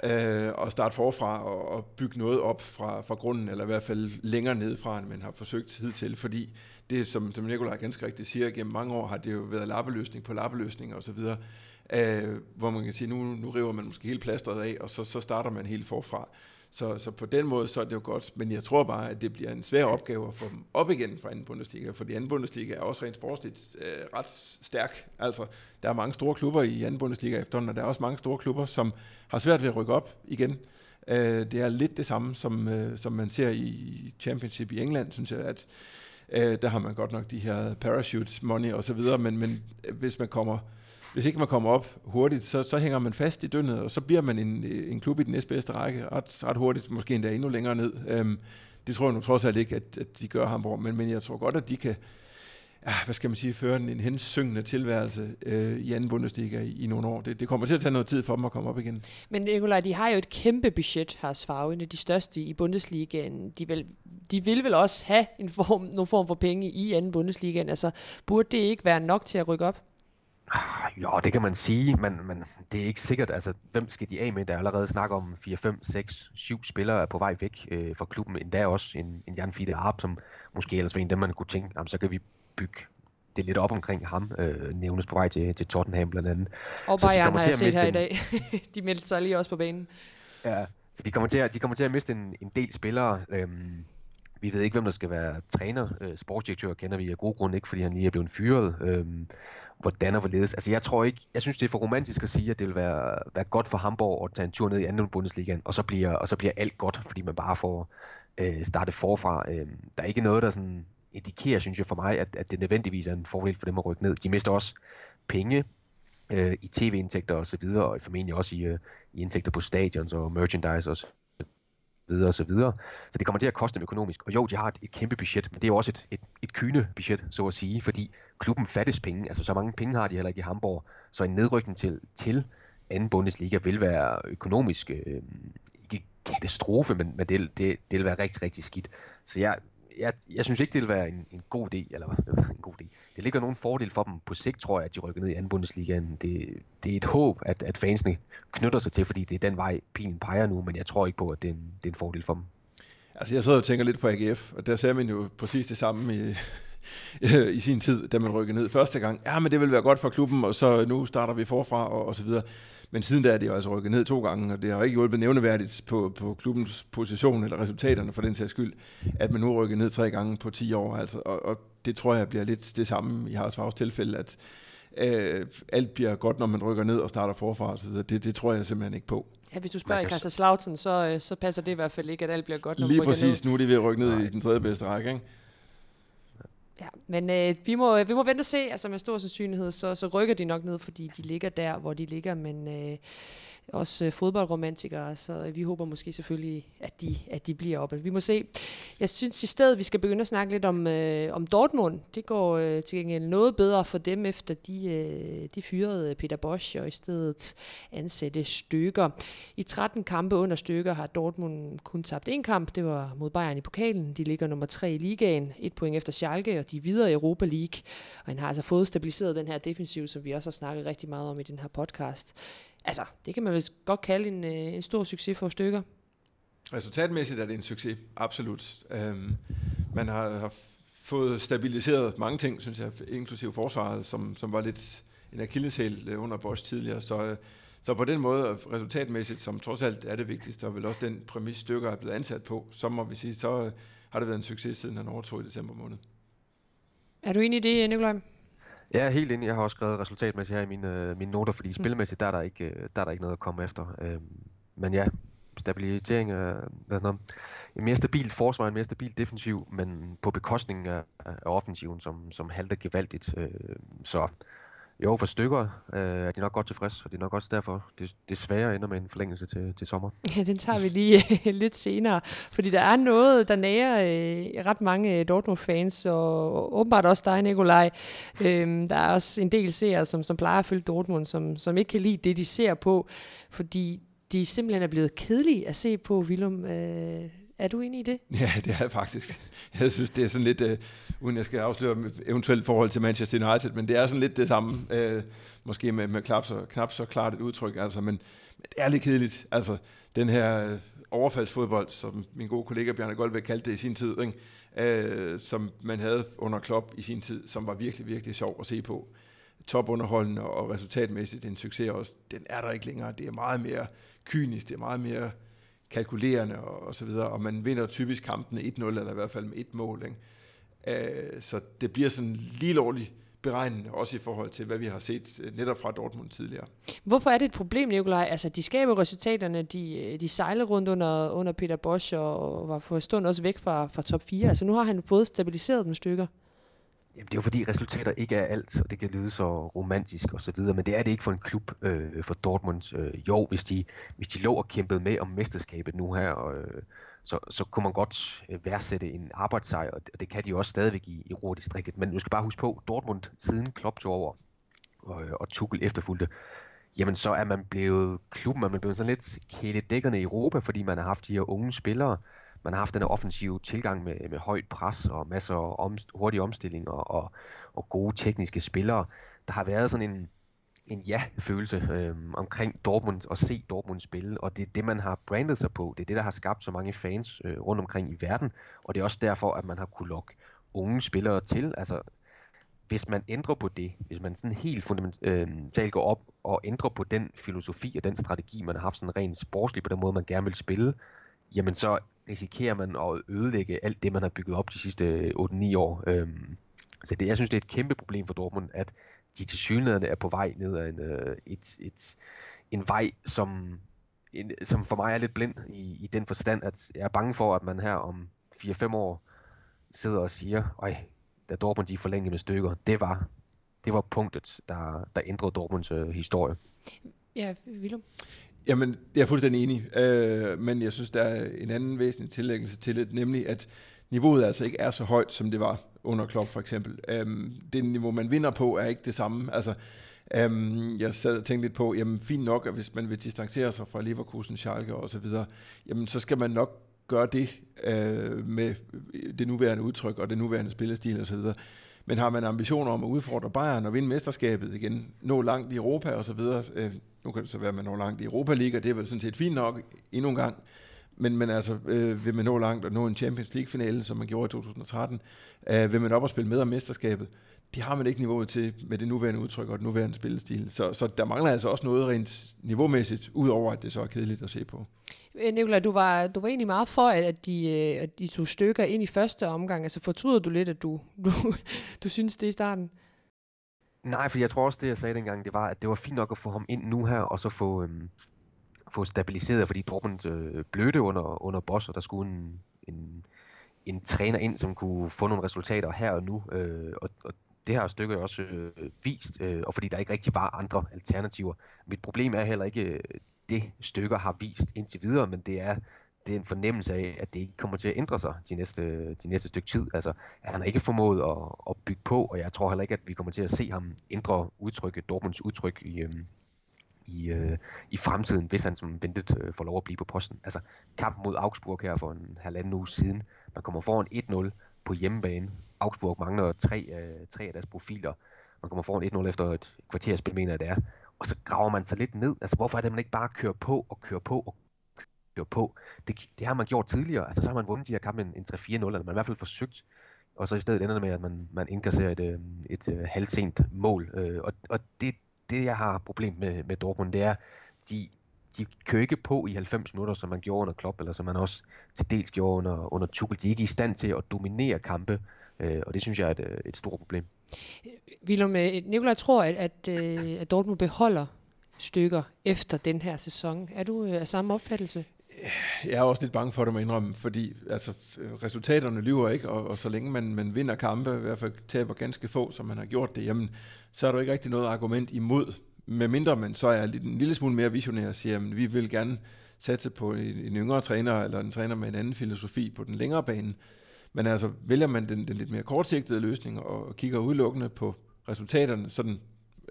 øh, og starte forfra og, og bygge noget op fra, fra grunden, eller i hvert fald længere ned fra, end man har forsøgt hidtil, fordi det, som, som Nikolaj ganske rigtigt siger, gennem mange år har det jo været lappeløsning på lappeløsning osv., øh, hvor man kan sige, nu, nu river man måske hele plastret af, og så, så starter man helt forfra. Så, så på den måde, så er det jo godt, men jeg tror bare, at det bliver en svær opgave at få dem op igen fra anden Bundesliga, for anden Bundesliga er også rent sportsligt øh, ret stærk. Altså, der er mange store klubber i anden Bundesliga efterhånden, og der er også mange store klubber, som har svært ved at rykke op igen. Øh, det er lidt det samme, som, øh, som man ser i Championship i England, synes jeg, at øh, der har man godt nok de her parachute money og så videre, men, men hvis man kommer hvis ikke man kommer op hurtigt, så, så hænger man fast i døgnet, og så bliver man en, en klub i den næstbedste række ret, ret hurtigt, måske endda endnu længere ned. Øhm, det tror jeg nu trods alt ikke, at, at de gør Hamburg, men, men jeg tror godt, at de kan, ja, hvad skal man sige, føre en, en hensyngende tilværelse øh, i anden Bundesliga i, i nogle år. Det, det kommer til at tage noget tid for dem at komme op igen. Men Nikolaj, de har jo et kæmpe budget, her Svarve, de største i Bundesligaen. De vil, de vil vel også have en form, nogle form for penge i anden Bundesligaen. Altså, burde det ikke være nok til at rykke op? Ah, jo, det kan man sige, men, men det er ikke sikkert. Altså, hvem skal de af med? Der er allerede snak om 4, 5, 6, 7 spillere er på vej væk øh, fra klubben. Endda også en, en Jan Fide Harp, som måske ellers var en dem, man kunne tænke, jamen, så kan vi bygge det lidt op omkring ham, øh, nævnes på vej til, til Tottenham blandt andet. Og Bayern har jeg set her i dag. de meldte sig lige også på banen. Ja, så de kommer til at, de kommer til at miste en, en del spillere. Øhm, vi ved ikke, hvem der skal være træner. Øh, sportsdirektør kender vi af gode grunde ikke, fordi han lige er blevet fyret. Øh, hvordan og hvorledes. Altså jeg tror ikke, jeg synes det er for romantisk at sige, at det vil være, være godt for Hamburg at tage en tur ned i anden Bundesligaen, og så bliver, og så bliver alt godt, fordi man bare får øh, startet forfra. Øh, der er ikke noget, der sådan indikerer, synes jeg for mig, at, at det nødvendigvis er en fordel for dem at rykke ned. De mister også penge øh, i tv-indtægter og så videre, og formentlig også i, øh, i indtægter på stadions og merchandise og så videre og så videre. Så det kommer til at koste dem økonomisk. Og jo, de har et, et kæmpe budget, men det er jo også et, et, et kyne budget, så at sige, fordi klubben fattes penge. Altså så mange penge har de heller ikke i Hamburg. Så en nedrykning til, til anden Bundesliga vil være økonomisk øh, ikke katastrofe, men, men det, det, det vil være rigtig, rigtig skidt. Så jeg, jeg, jeg synes ikke, det vil være en, en god idé, eller en god idé. Det ligger nogen fordel for dem på sigt, tror jeg, at de rykker ned i anden Bundesliga. Det, det er et håb, at, at fansene knytter sig til, fordi det er den vej, pilen peger nu, men jeg tror ikke på, at det er en, det er en fordel for dem. Altså jeg sidder og tænker lidt på AGF, og der ser man jo præcis det samme i, i sin tid, da man rykkede ned første gang. Ja, men det vil være godt for klubben, og så nu starter vi forfra, og, og så videre. Men siden da er det jo altså rykket ned to gange, og det har ikke hjulpet nævneværdigt på, på klubbens position eller resultaterne for den sags skyld, at man nu rykker ned tre gange på 10 år. Altså, og, og det tror jeg bliver lidt det samme i Harsvars tilfælde, at øh, alt bliver godt, når man rykker ned og starter forfra. Så det, det tror jeg simpelthen ikke på. Ja, hvis du spørger i Kaiserslautern, så, øh, så passer det i hvert fald ikke, at alt bliver godt, når Lige man præcis, ned. nu er de ved at rykke ned Nej. i den tredje bedste række, ikke? Ja, men øh, vi, må, øh, vi må vente og se. Altså med stor sandsynlighed, så, så rykker de nok ned, fordi de ligger der, hvor de ligger. Men øh, også øh, fodboldromantikere, så øh, vi håber måske selvfølgelig, at de, at de bliver oppe. Vi må se. Jeg synes i stedet, vi skal begynde at snakke lidt om, øh, om Dortmund. Det går øh, til gengæld noget bedre for dem, efter de, øh, de fyrede Peter Bosch og i stedet ansatte Stykker. I 13 kampe under Stykker har Dortmund kun tabt en kamp. Det var mod Bayern i pokalen. De ligger nummer 3 i ligaen. Et point efter Schalke, og de er videre i Europa League. Og han har altså fået stabiliseret den her defensiv, som vi også har snakket rigtig meget om i den her podcast. Altså, det kan man vist godt kalde en, øh, en stor succes for stykker. Resultatmæssigt er det en succes, absolut. Um, man har, har fået stabiliseret mange ting, synes jeg, inklusive forsvaret, som, som var lidt en akilleshæl øh, under Bosch tidligere. Så, så på den måde, resultatmæssigt, som trods alt er det vigtigste, og vel også den præmis stykker er blevet ansat på, så må vi sige, så har det været en succes, siden han overtog i december måned. Er du enig i det, Nikolaj? Ja, helt enig. Jeg har også skrevet resultatmæssigt her i mine, øh, mine noter, fordi mm. spilmæssigt, der er der, ikke, øh, der er der ikke noget at komme efter. Øh, men ja, stabilisering af hvad sådan noget, en mere stabil forsvar, en mere stabil defensiv, men på bekostning af, af offensiven, som, som halter gevaldigt. Øh, så jo, for stykker øh, er de nok godt tilfreds, og det er nok også derfor, det, det ender med en forlængelse til, til sommer. Ja, den tager vi lige lidt senere, fordi der er noget, der nærer øh, ret mange øh, Dortmund-fans, og åbenbart også dig, Nikolaj. Øhm, der er også en del seere, som, som plejer at følge Dortmund, som, som ikke kan lide det, de ser på, fordi de simpelthen er blevet kedelige at se på, Willum. Øh, er du enig i det? Ja, det er jeg faktisk. Jeg synes, det er sådan lidt, øh, uden jeg skal afsløre eventuelt forhold til Manchester United, men det er sådan lidt det samme, øh, måske med, med knap, så, knap så klart et udtryk, altså, men, men det er lidt kedeligt. Altså, den her øh, overfaldsfodbold, som min gode kollega Bjarne Goldberg kaldte det i sin tid, ikke? Øh, som man havde under Klopp i sin tid, som var virkelig, virkelig sjov at se på. Topunderholdende og resultatmæssigt en succes også, den er der ikke længere. Det er meget mere kynisk, det er meget mere kalkulerende og, og så videre, og man vinder typisk kampene 1-0, eller i hvert fald med et mål. Ikke? Øh, så det bliver sådan lige lovligt beregnende, også i forhold til, hvad vi har set øh, netop fra Dortmund tidligere. Hvorfor er det et problem, Nikolaj? Altså, de skaber resultaterne, de, øh, de sejler rundt under, under Peter Bosch, og var for stund også væk fra, fra top 4. Altså, nu har han fået stabiliseret dem stykker. Jamen, det er jo fordi resultater ikke er alt, og det kan lyde så romantisk og så videre, men det er det ikke for en klub øh, for Dortmund. Øh, jo, hvis de, hvis de lå og kæmpede med om mesterskabet nu her, og, øh, så, så kunne man godt øh, værdsætte en arbejdssejr, og det, og det kan de også stadigvæk i, i Ruhrdistriktet. Men du skal bare huske på, Dortmund siden Klopp tog over, og, øh, og Tuchel efterfulgte, jamen så er man blevet klubben, man er blevet sådan lidt kæledækkerne i Europa, fordi man har haft de her unge spillere, man har haft den offensive tilgang med, med højt pres og masser af om, hurtige omstillinger og, og gode tekniske spillere. Der har været sådan en, en ja-følelse øh, omkring Dortmund og se Dortmund spille, og det er det, man har brandet sig på. Det er det, der har skabt så mange fans øh, rundt omkring i verden, og det er også derfor, at man har kunne lokke unge spillere til. Altså, hvis man ændrer på det, hvis man sådan helt fundamentalt øhm, øh, går op og ændrer på den filosofi og den strategi, man har haft sådan rent sportsligt på den måde, man gerne vil spille, jamen så risikerer man at ødelægge alt det, man har bygget op de sidste 8-9 år. Øhm, så det, jeg synes, det er et kæmpe problem for Dortmund, at de til synligheden er på vej ned ad en, øh, et, et, en vej, som, en, som for mig er lidt blind i, i den forstand, at jeg er bange for, at man her om 4-5 år sidder og siger, ej, da Dortmund de forlængede med stykker, det var, det var punktet, der, der ændrede Dortmunds øh, historie. Ja, Willum. Jamen, jeg er fuldstændig enig, øh, men jeg synes, der er en anden væsentlig tillæggelse til det, nemlig at niveauet altså ikke er så højt, som det var under Klopp for eksempel. Øhm, det niveau, man vinder på, er ikke det samme. Altså, øhm, jeg sad og tænkte lidt på, jamen fint nok, at hvis man vil distancere sig fra Leverkusen, Schalke og så videre, jamen så skal man nok gøre det øh, med det nuværende udtryk og det nuværende spillestil og så videre. Men har man ambitioner om at udfordre Bayern og vinde mesterskabet igen, nå langt i Europa og så videre, øh, nu kan det så være, at man når langt i Europa League, og det er vel sådan set fint nok endnu en gang, men, men altså, øh, vil man nå langt og nå en Champions League-finale, som man gjorde i 2013, øh, vil man op og spille med om mesterskabet, det har man ikke niveauet til med det nuværende udtryk og den nuværende spillestil. Så, så der mangler altså også noget rent niveaumæssigt, udover at det så er kedeligt at se på. Øh, Nikolaj, du var, du var egentlig meget for, at de, øh, at de tog stykker ind i første omgang. Altså fortryder du lidt, at du, du, du synes det i starten? Nej, for jeg tror også, det jeg sagde dengang, det var, at det var fint nok at få ham ind nu her, og så få, øhm, få stabiliseret, fordi Dortmund øh, blødte under, under Boss, og der skulle en, en, en træner ind, som kunne få nogle resultater her og nu. Øh, og, og det har stykker også øh, vist, øh, og fordi der ikke rigtig var andre alternativer. Mit problem er heller ikke øh, det stykker har vist indtil videre, men det er, det er en fornemmelse af, at det ikke kommer til at ændre sig de næste, de næste stykke tid. Altså, at han har ikke formået at, at bygge på, og jeg tror heller ikke, at vi kommer til at se ham ændre udtrykket, Dortmunds udtryk i, øhm, i, øh, i fremtiden, hvis han som ventet øh, får lov at blive på posten. Altså kampen mod Augsburg her for en halvanden uge siden, man kommer foran 1-0 på hjemmebane. Augsburg mangler tre, øh, tre af deres profiler. Man kommer foran 1-0 efter et kvarterspil, mener jeg det er. Og så graver man sig lidt ned. Altså hvorfor er det, man ikke bare kører på og kører på og jo på? Det, det har man gjort tidligere. Altså så har man vundet de her kampe en, en 3-4-0, eller man har i hvert fald forsøgt og så i stedet ender det med, at man, man indkasserer et, øh, et, et halvsent mål. Øh, og, og det, det, jeg har problem med, med Dortmund, det er, de, de kører ikke på i 90 minutter, som man gjorde under Klopp, eller som man også til dels gjorde under, under Tuchel. De er ikke i stand til at dominere kampe, øh, og det synes jeg er et, et stort problem. Willem, Nikolaj tror, at, at, at Dortmund beholder stykker efter den her sæson. Er du af samme opfattelse? Jeg er også lidt bange for det, må indrømme, fordi altså, resultaterne lyver ikke, og, og så længe man, man vinder kampe, i hvert fald taber ganske få, som man har gjort det, jamen, så er der ikke rigtig noget argument imod, med mindre man så er en lille smule mere visionær og siger, at vi vil gerne satse på en, en yngre træner, eller en træner med en anden filosofi på den længere bane. Men altså, vælger man den, den lidt mere kortsigtede løsning og kigger udelukkende på resultaterne, sådan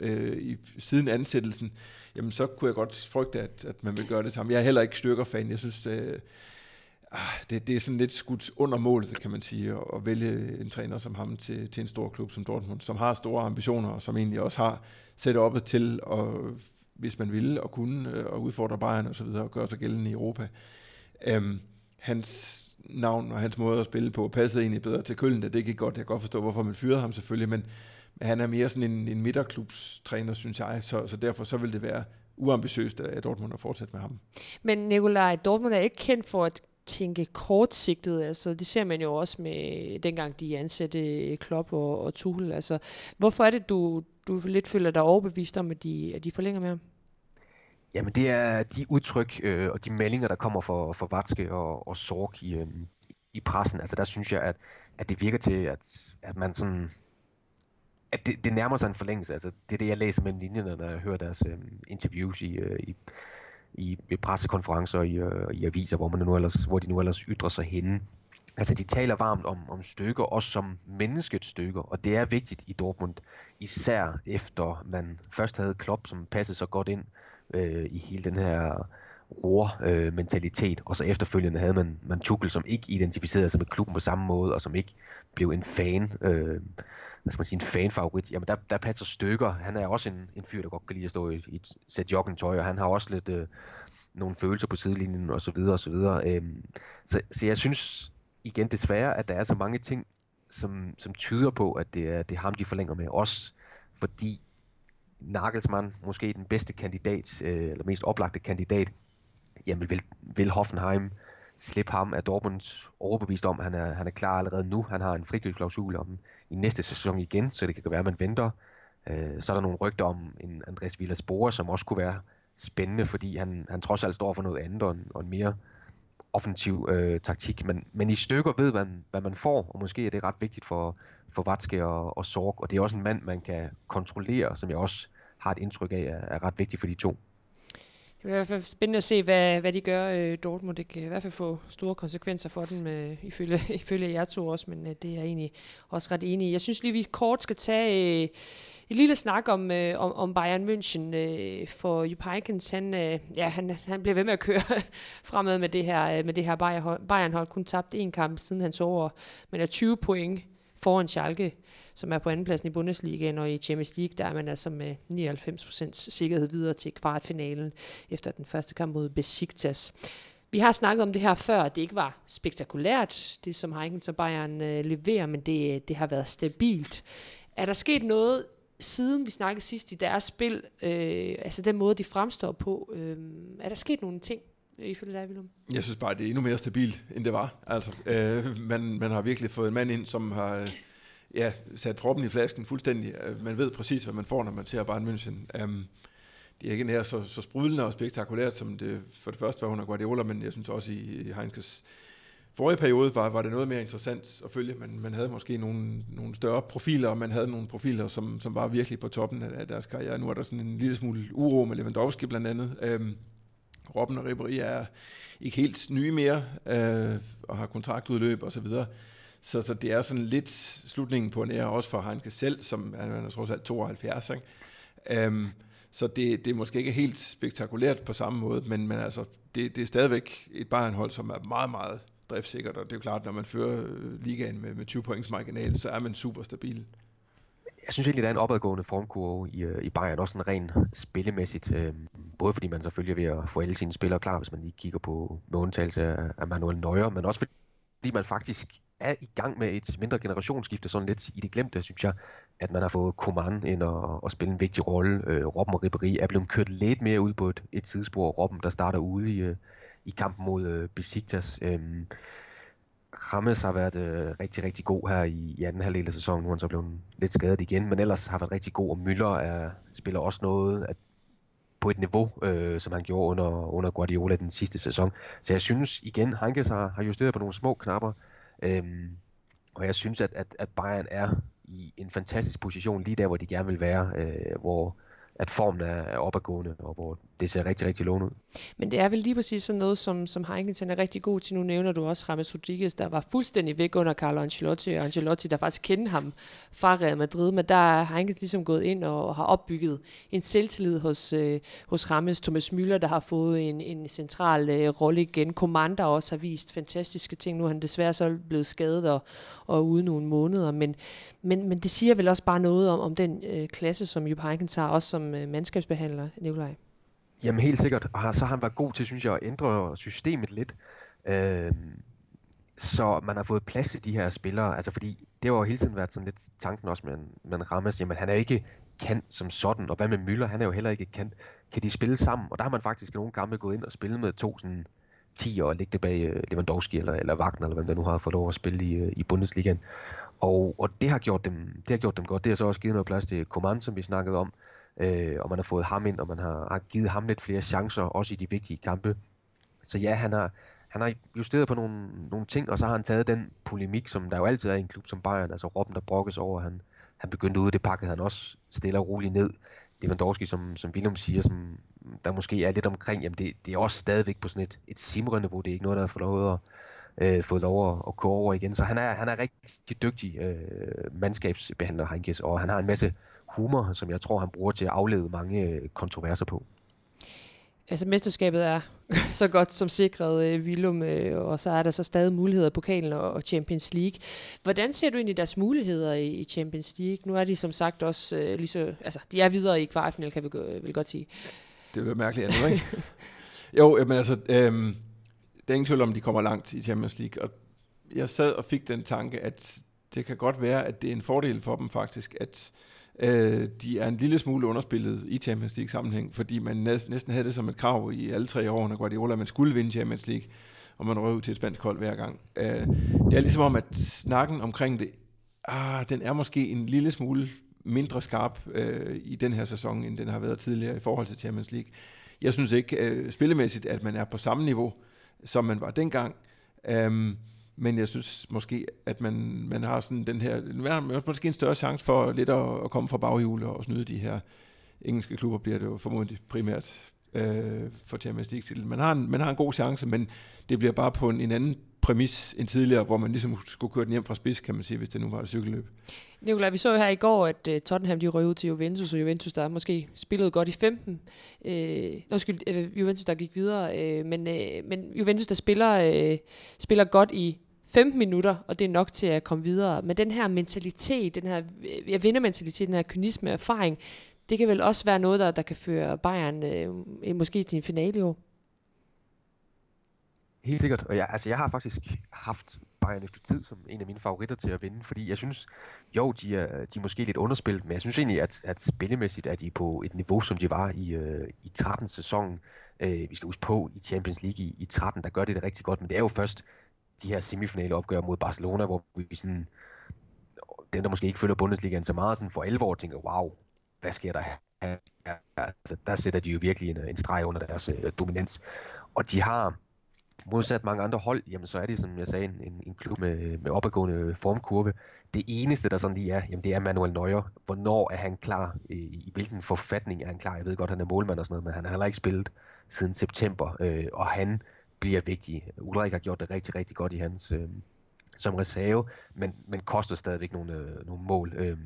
øh, i, siden ansættelsen, jamen så kunne jeg godt frygte, at, at man vil gøre det samme. Jeg er heller ikke styrkerfan. Jeg synes, øh, ah, det, det er sådan lidt skudt under målet, kan man sige, at, at vælge en træner som ham til, til en stor klub som Dortmund, som har store ambitioner, og som egentlig også har sat op til, og, hvis man ville og kunne, øh, og udfordre Bayern og så videre, og gøre sig gældende i Europa. Øhm, hans navn og hans måde at spille på passede egentlig bedre til Køln, det gik godt. Jeg kan godt forstå, hvorfor man fyrede ham selvfølgelig, men han er mere sådan en, en midterklubstræner, synes jeg, så, så derfor så vil det være uambitiøst af Dortmund at fortsætte med ham. Men Nikolaj, Dortmund er ikke kendt for at tænke kortsigtet, altså det ser man jo også med dengang de ansatte Klopp og, og Tuchel, altså hvorfor er det, du, du lidt føler dig overbevist om, at de, at de forlænger med ham? Jamen det er de udtryk øh, og de meldinger, der kommer fra, fra Vatske og, og Sorg i, øh, i pressen, altså der synes jeg, at, at det virker til, at, at man sådan at det, det nærmer sig en forlængelse. Altså, det er det, jeg læser mellem linjerne, når jeg hører deres øh, interviews i, øh, i, i, i pressekonferencer og i, øh, i aviser, hvor, man nu ellers, hvor de nu ellers ytrer sig henne. Altså, de taler varmt om, om stykker, også som menneskets stykker, og det er vigtigt i Dortmund, især efter man først havde Klopp, som passede så godt ind øh, i hele den her roer-mentalitet, øh, og så efterfølgende havde man, man Tuchel, som ikke identificerede sig med klubben på samme måde, og som ikke blev en fan, øh, hvad skal man sige, en fanfavorit. Jamen der, der passer stykker. Han er også en, en fyr, der godt kan lide at stå i, i et sæt joggingtøj, og han har også lidt øh, nogle følelser på sidelinjen, og så videre, og så videre. Øh, så, så jeg synes igen desværre, at der er så mange ting, som, som tyder på, at det er, det er ham, de forlænger med. Også fordi Nagelsmann, måske den bedste kandidat, øh, eller mest oplagte kandidat, jamen vil, vil Hoffenheim slippe ham, er Dortmund overbevist om, han er, han er klar allerede nu. Han har en frikøbsklausul om i næste sæson igen, så det kan være, at man venter. Øh, så er der nogle rygter om en Andreas Villas Boer, som også kunne være spændende, fordi han, han trods alt står for noget andet og en, og en mere offensiv øh, taktik. Men, men i stykker ved man, hvad man får, og måske er det ret vigtigt for, for Vatske og, og Sorg. Og det er også en mand, man kan kontrollere, som jeg også har et indtryk af, er, er ret vigtigt for de to. Det bliver i hvert fald spændende at se, hvad, hvad de gør øh, Dortmund. Det kan i hvert fald få store konsekvenser for dem, øh, ifølge, ifølge jer to også, men øh, det er jeg egentlig også ret enig i. Jeg synes lige, vi kort skal tage øh, en lille snak om, øh, om, om Bayern München, øh, for Jupp han, øh, ja, han, han bliver ved med at køre fremad med det her, øh, med det her Bayern-hold. Bayern Kun tabt en kamp siden han så over, men er 20 point foran Schalke, som er på andenpladsen i Bundesligaen, og i Champions League, der er man altså med 99% sikkerhed videre til kvartfinalen efter den første kamp mod Besiktas. Vi har snakket om det her før, det ikke var spektakulært, det som Heinkens og Bayern øh, leverer, men det, øh, det har været stabilt. Er der sket noget, siden vi snakkede sidst i deres spil, øh, altså den måde, de fremstår på, øh, er der sket nogle ting, Øh, ifølge dig, Willum? Jeg synes bare, det er endnu mere stabilt, end det var. Altså, øh, man, man har virkelig fået en mand ind, som har øh, ja, sat proppen i flasken fuldstændig. Øh, man ved præcis, hvad man får, når man ser Bayern München. Um, det er ikke nær så, så sprudlende og spektakulært, som det for det første var under Guardiola, men jeg synes også i, i Heinkes forrige periode var, var det noget mere interessant at følge. Man, man havde måske nogle, nogle større profiler, og man havde nogle profiler, som, som var virkelig på toppen af, af deres karriere. Nu er der sådan en lille smule uro med Lewandowski blandt andet. Um, Robben og Ribéry er ikke helt nye mere, øh, og har kontraktudløb og så videre. Så, så det er sådan lidt slutningen på en ære, også for Heinke selv, som er, er trods alt 72. Ikke? Øhm, så det, det er måske ikke helt spektakulært på samme måde, men, men altså, det, det er stadigvæk et Bayern-hold, som er meget, meget driftsikkert, og det er jo klart, når man fører øh, ligaen med, med 20 points marginal, så er man super stabil. Jeg synes egentlig, der er en opadgående formkurve i, øh, i Bayern, også sådan rent spillemæssigt. Øh, både fordi man selvfølgelig er ved at få alle sine spillere klar, hvis man lige kigger på med undtagelse af, af Manuel Neuer, men også fordi man faktisk er i gang med et mindre generationsskifte, sådan lidt i det glemte, synes jeg, at man har fået Coman ind og, og spille en vigtig rolle. Øh, Robben og Ribéry er blevet kørt lidt mere ud på et, et tidsspor. Robben, der starter ude i, øh, i kampen mod øh, Besiktas. Øh, Rammes har været øh, rigtig, rigtig god her i, i anden halvdel af sæsonen. Nu er han så blevet lidt skadet igen, men ellers har været rigtig god, og Müller er, spiller også noget at, på et niveau, øh, som han gjorde under, under Guardiola den sidste sæson. Så jeg synes igen, Hankes har, har justeret på nogle små knapper, øh, og jeg synes, at, at, at Bayern er i en fantastisk position lige der, hvor de gerne vil være, øh, hvor at formen er opadgående, og hvor det ser rigtig, rigtig lovende ud. Men det er vel lige præcis sådan noget, som, som Heinkens er rigtig god til. Nu nævner du også Rames Rodriguez, der var fuldstændig væk under Carlo Ancelotti, og Ancelotti, der faktisk kendte ham fra Real Madrid, men der er Heinkens ligesom gået ind og har opbygget en selvtillid hos, øh, hos Rames. Thomas Müller, der har fået en, en central øh, rolle igen. Commander også har vist fantastiske ting. Nu er han desværre så blevet skadet og, og ude nogle måneder, men, men, men det siger vel også bare noget om, om den øh, klasse, som Jupp Heynckes har, også som øh, mandskabsbehandler, Nikolaj. Jamen helt sikkert, og så har han været god til, synes jeg, at ændre systemet lidt. Øh, så man har fået plads til de her spillere, altså fordi det har jo hele tiden været sådan lidt tanken også med, med Rammes, jamen han er jo ikke kant som sådan, og hvad med Müller, han er jo heller ikke kant. Kan de spille sammen? Og der har man faktisk nogle gange gået ind og spillet med to sådan 10 og ligge bag øh, Lewandowski eller, eller Wagner, eller hvem der nu har fået lov at spille i, øh, i Bundesligaen. Og, og det, har gjort dem, det har gjort dem godt. Det har så også givet noget plads til Coman, som vi snakkede om, øh, og man har fået ham ind, og man har, har givet ham lidt flere chancer, også i de vigtige kampe. Så ja, han har, han har justeret på nogle, nogle ting, og så har han taget den polemik, som der jo altid er i en klub som Bayern, altså Robben, der brokkes over, han, han begyndte ud, det pakkede han også stille og roligt ned. Lewandowski, som, som Willem siger, som der måske er lidt omkring, jamen det, det er også stadigvæk på sådan et, et simreniveau, det er ikke noget, der har fået lov at, øh, fået lov at, at gå over igen. Så han er, han er rigtig dygtig øh, mandskabsbehandler, Heinkes, og han har en masse humor, som jeg tror, han bruger til at aflede mange øh, kontroverser på. Altså mesterskabet er så godt som sikret, øh, Willum, øh, og så er der så stadig muligheder i pokalen og, og Champions League. Hvordan ser du egentlig deres muligheder i, i Champions League? Nu er de som sagt også øh, lige så, altså de er videre i kvartfinal, kan vi vil godt sige. Det bliver mærkeligt andet, ikke? jo, men altså, øhm, der er ingen tvivl om, de kommer langt i Champions League, og jeg sad og fik den tanke, at det kan godt være, at det er en fordel for dem faktisk, at øh, Øh, de er en lille smule underspillet i Champions League sammenhæng, fordi man næsten havde det som et krav i alle tre år, når Guardiola, at man skulle vinde Champions League, og man røg ud til et spansk hold hver gang. Øh, det er ligesom om, at snakken omkring det, ah, den er måske en lille smule mindre skarp øh, i den her sæson, end den har været tidligere i forhold til Champions League. Jeg synes ikke øh, spillemæssigt, at man er på samme niveau, som man var dengang. Øh, men jeg synes måske, at man, man har sådan den her, man har måske en større chance for lidt at, at komme fra baghjul og snyde de her engelske klubber, bliver det jo formodentlig primært øh, for Champions League titlen. Man har, en, man har en god chance, men det bliver bare på en, en anden præmis end tidligere, hvor man ligesom skulle køre den hjem fra spids, kan man sige, hvis det nu var et cykelløb. Nikolaj, vi så jo her i går, at uh, Tottenham de røg ud til Juventus, og Juventus der måske spillede godt i 15. Uh, øh, nå, skyld, uh, øh, Juventus der gik videre, uh, men, uh, men Juventus der spiller, uh, spiller godt i 15 minutter, og det er nok til at komme videre. Men den her mentalitet, den her jeg vinder mentalitet, den her kynisme erfaring, det kan vel også være noget, der, der kan føre Bayern uh, måske til en finale i år. Helt sikkert, og jeg, altså jeg har faktisk haft Bayern efter tid som en af mine favoritter til at vinde, fordi jeg synes, jo, de er, de er måske lidt underspillet, men jeg synes egentlig, at, at spillemæssigt er de på et niveau, som de var i, øh, i 13. sæson. Øh, vi skal huske på, i Champions League i, i 13, der gør det det rigtig godt, men det er jo først de her semifinale opgør mod Barcelona, hvor vi sådan, den der måske ikke følger Bundesligaen så meget, sådan for alvor tænker, wow, hvad sker der her? Altså, der sætter de jo virkelig en, en streg under deres øh, dominans. Og de har, modsat mange andre hold, jamen så er det, som jeg sagde, en, en klub med, med opadgående formkurve. Det eneste, der sådan lige er, jamen det er Manuel Neuer. Hvornår er han klar? I, i hvilken forfatning er han klar? Jeg ved godt, han er målmand og sådan noget, men han har heller ikke spillet siden september, øh, og han bliver vigtig. Ulrik har gjort det rigtig, rigtig godt i hans øh, som reserve, men, men koster stadigvæk nogle, øh, nogle mål. Øh,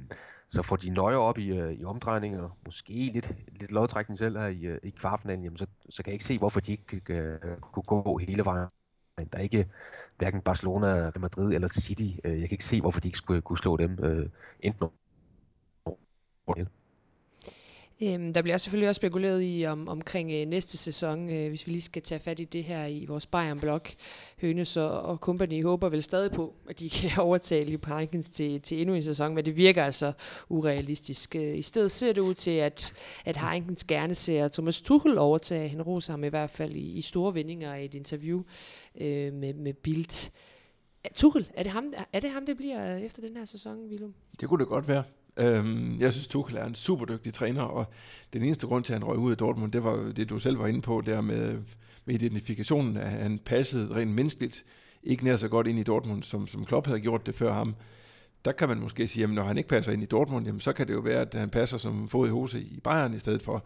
så får de nøje op i, øh, i omdrejninger, måske lidt, lidt lodtrækning selv her i, øh, i kvartfinalen, jamen så, så kan jeg ikke se, hvorfor de ikke øh, kunne gå hele vejen. Der er ikke hverken Barcelona, Real Madrid eller City. Øh, jeg kan ikke se, hvorfor de ikke skulle kunne slå dem øh, enten Øhm, der bliver selvfølgelig også spekuleret i om, omkring øh, næste sæson, øh, hvis vi lige skal tage fat i det her i vores Bayern-blok. Hønes og, og company håber vel stadig på, at de kan overtale Lee Parkins til, til endnu en sæson, men det virker altså urealistisk. Øh, I stedet ser det ud til, at, at Heinkens gerne ser Thomas Tuchel overtage. Han roser ham i hvert fald i, i store vendinger i et interview øh, med, med Bildt. Tuchel, er det, ham, er det ham, det bliver øh, efter den her sæson, Willum? Det kunne det godt være. Øhm, jeg synes, Tuchel er en super dygtig træner, og den eneste grund til, at han røg ud af Dortmund, det var det, du selv var inde på, der med, med identifikationen, at han passede rent menneskeligt ikke nær så godt ind i Dortmund, som, som Klopp havde gjort det før ham. Der kan man måske sige, at når han ikke passer ind i Dortmund, jamen, så kan det jo være, at han passer som fod i hose i Bayern i stedet for.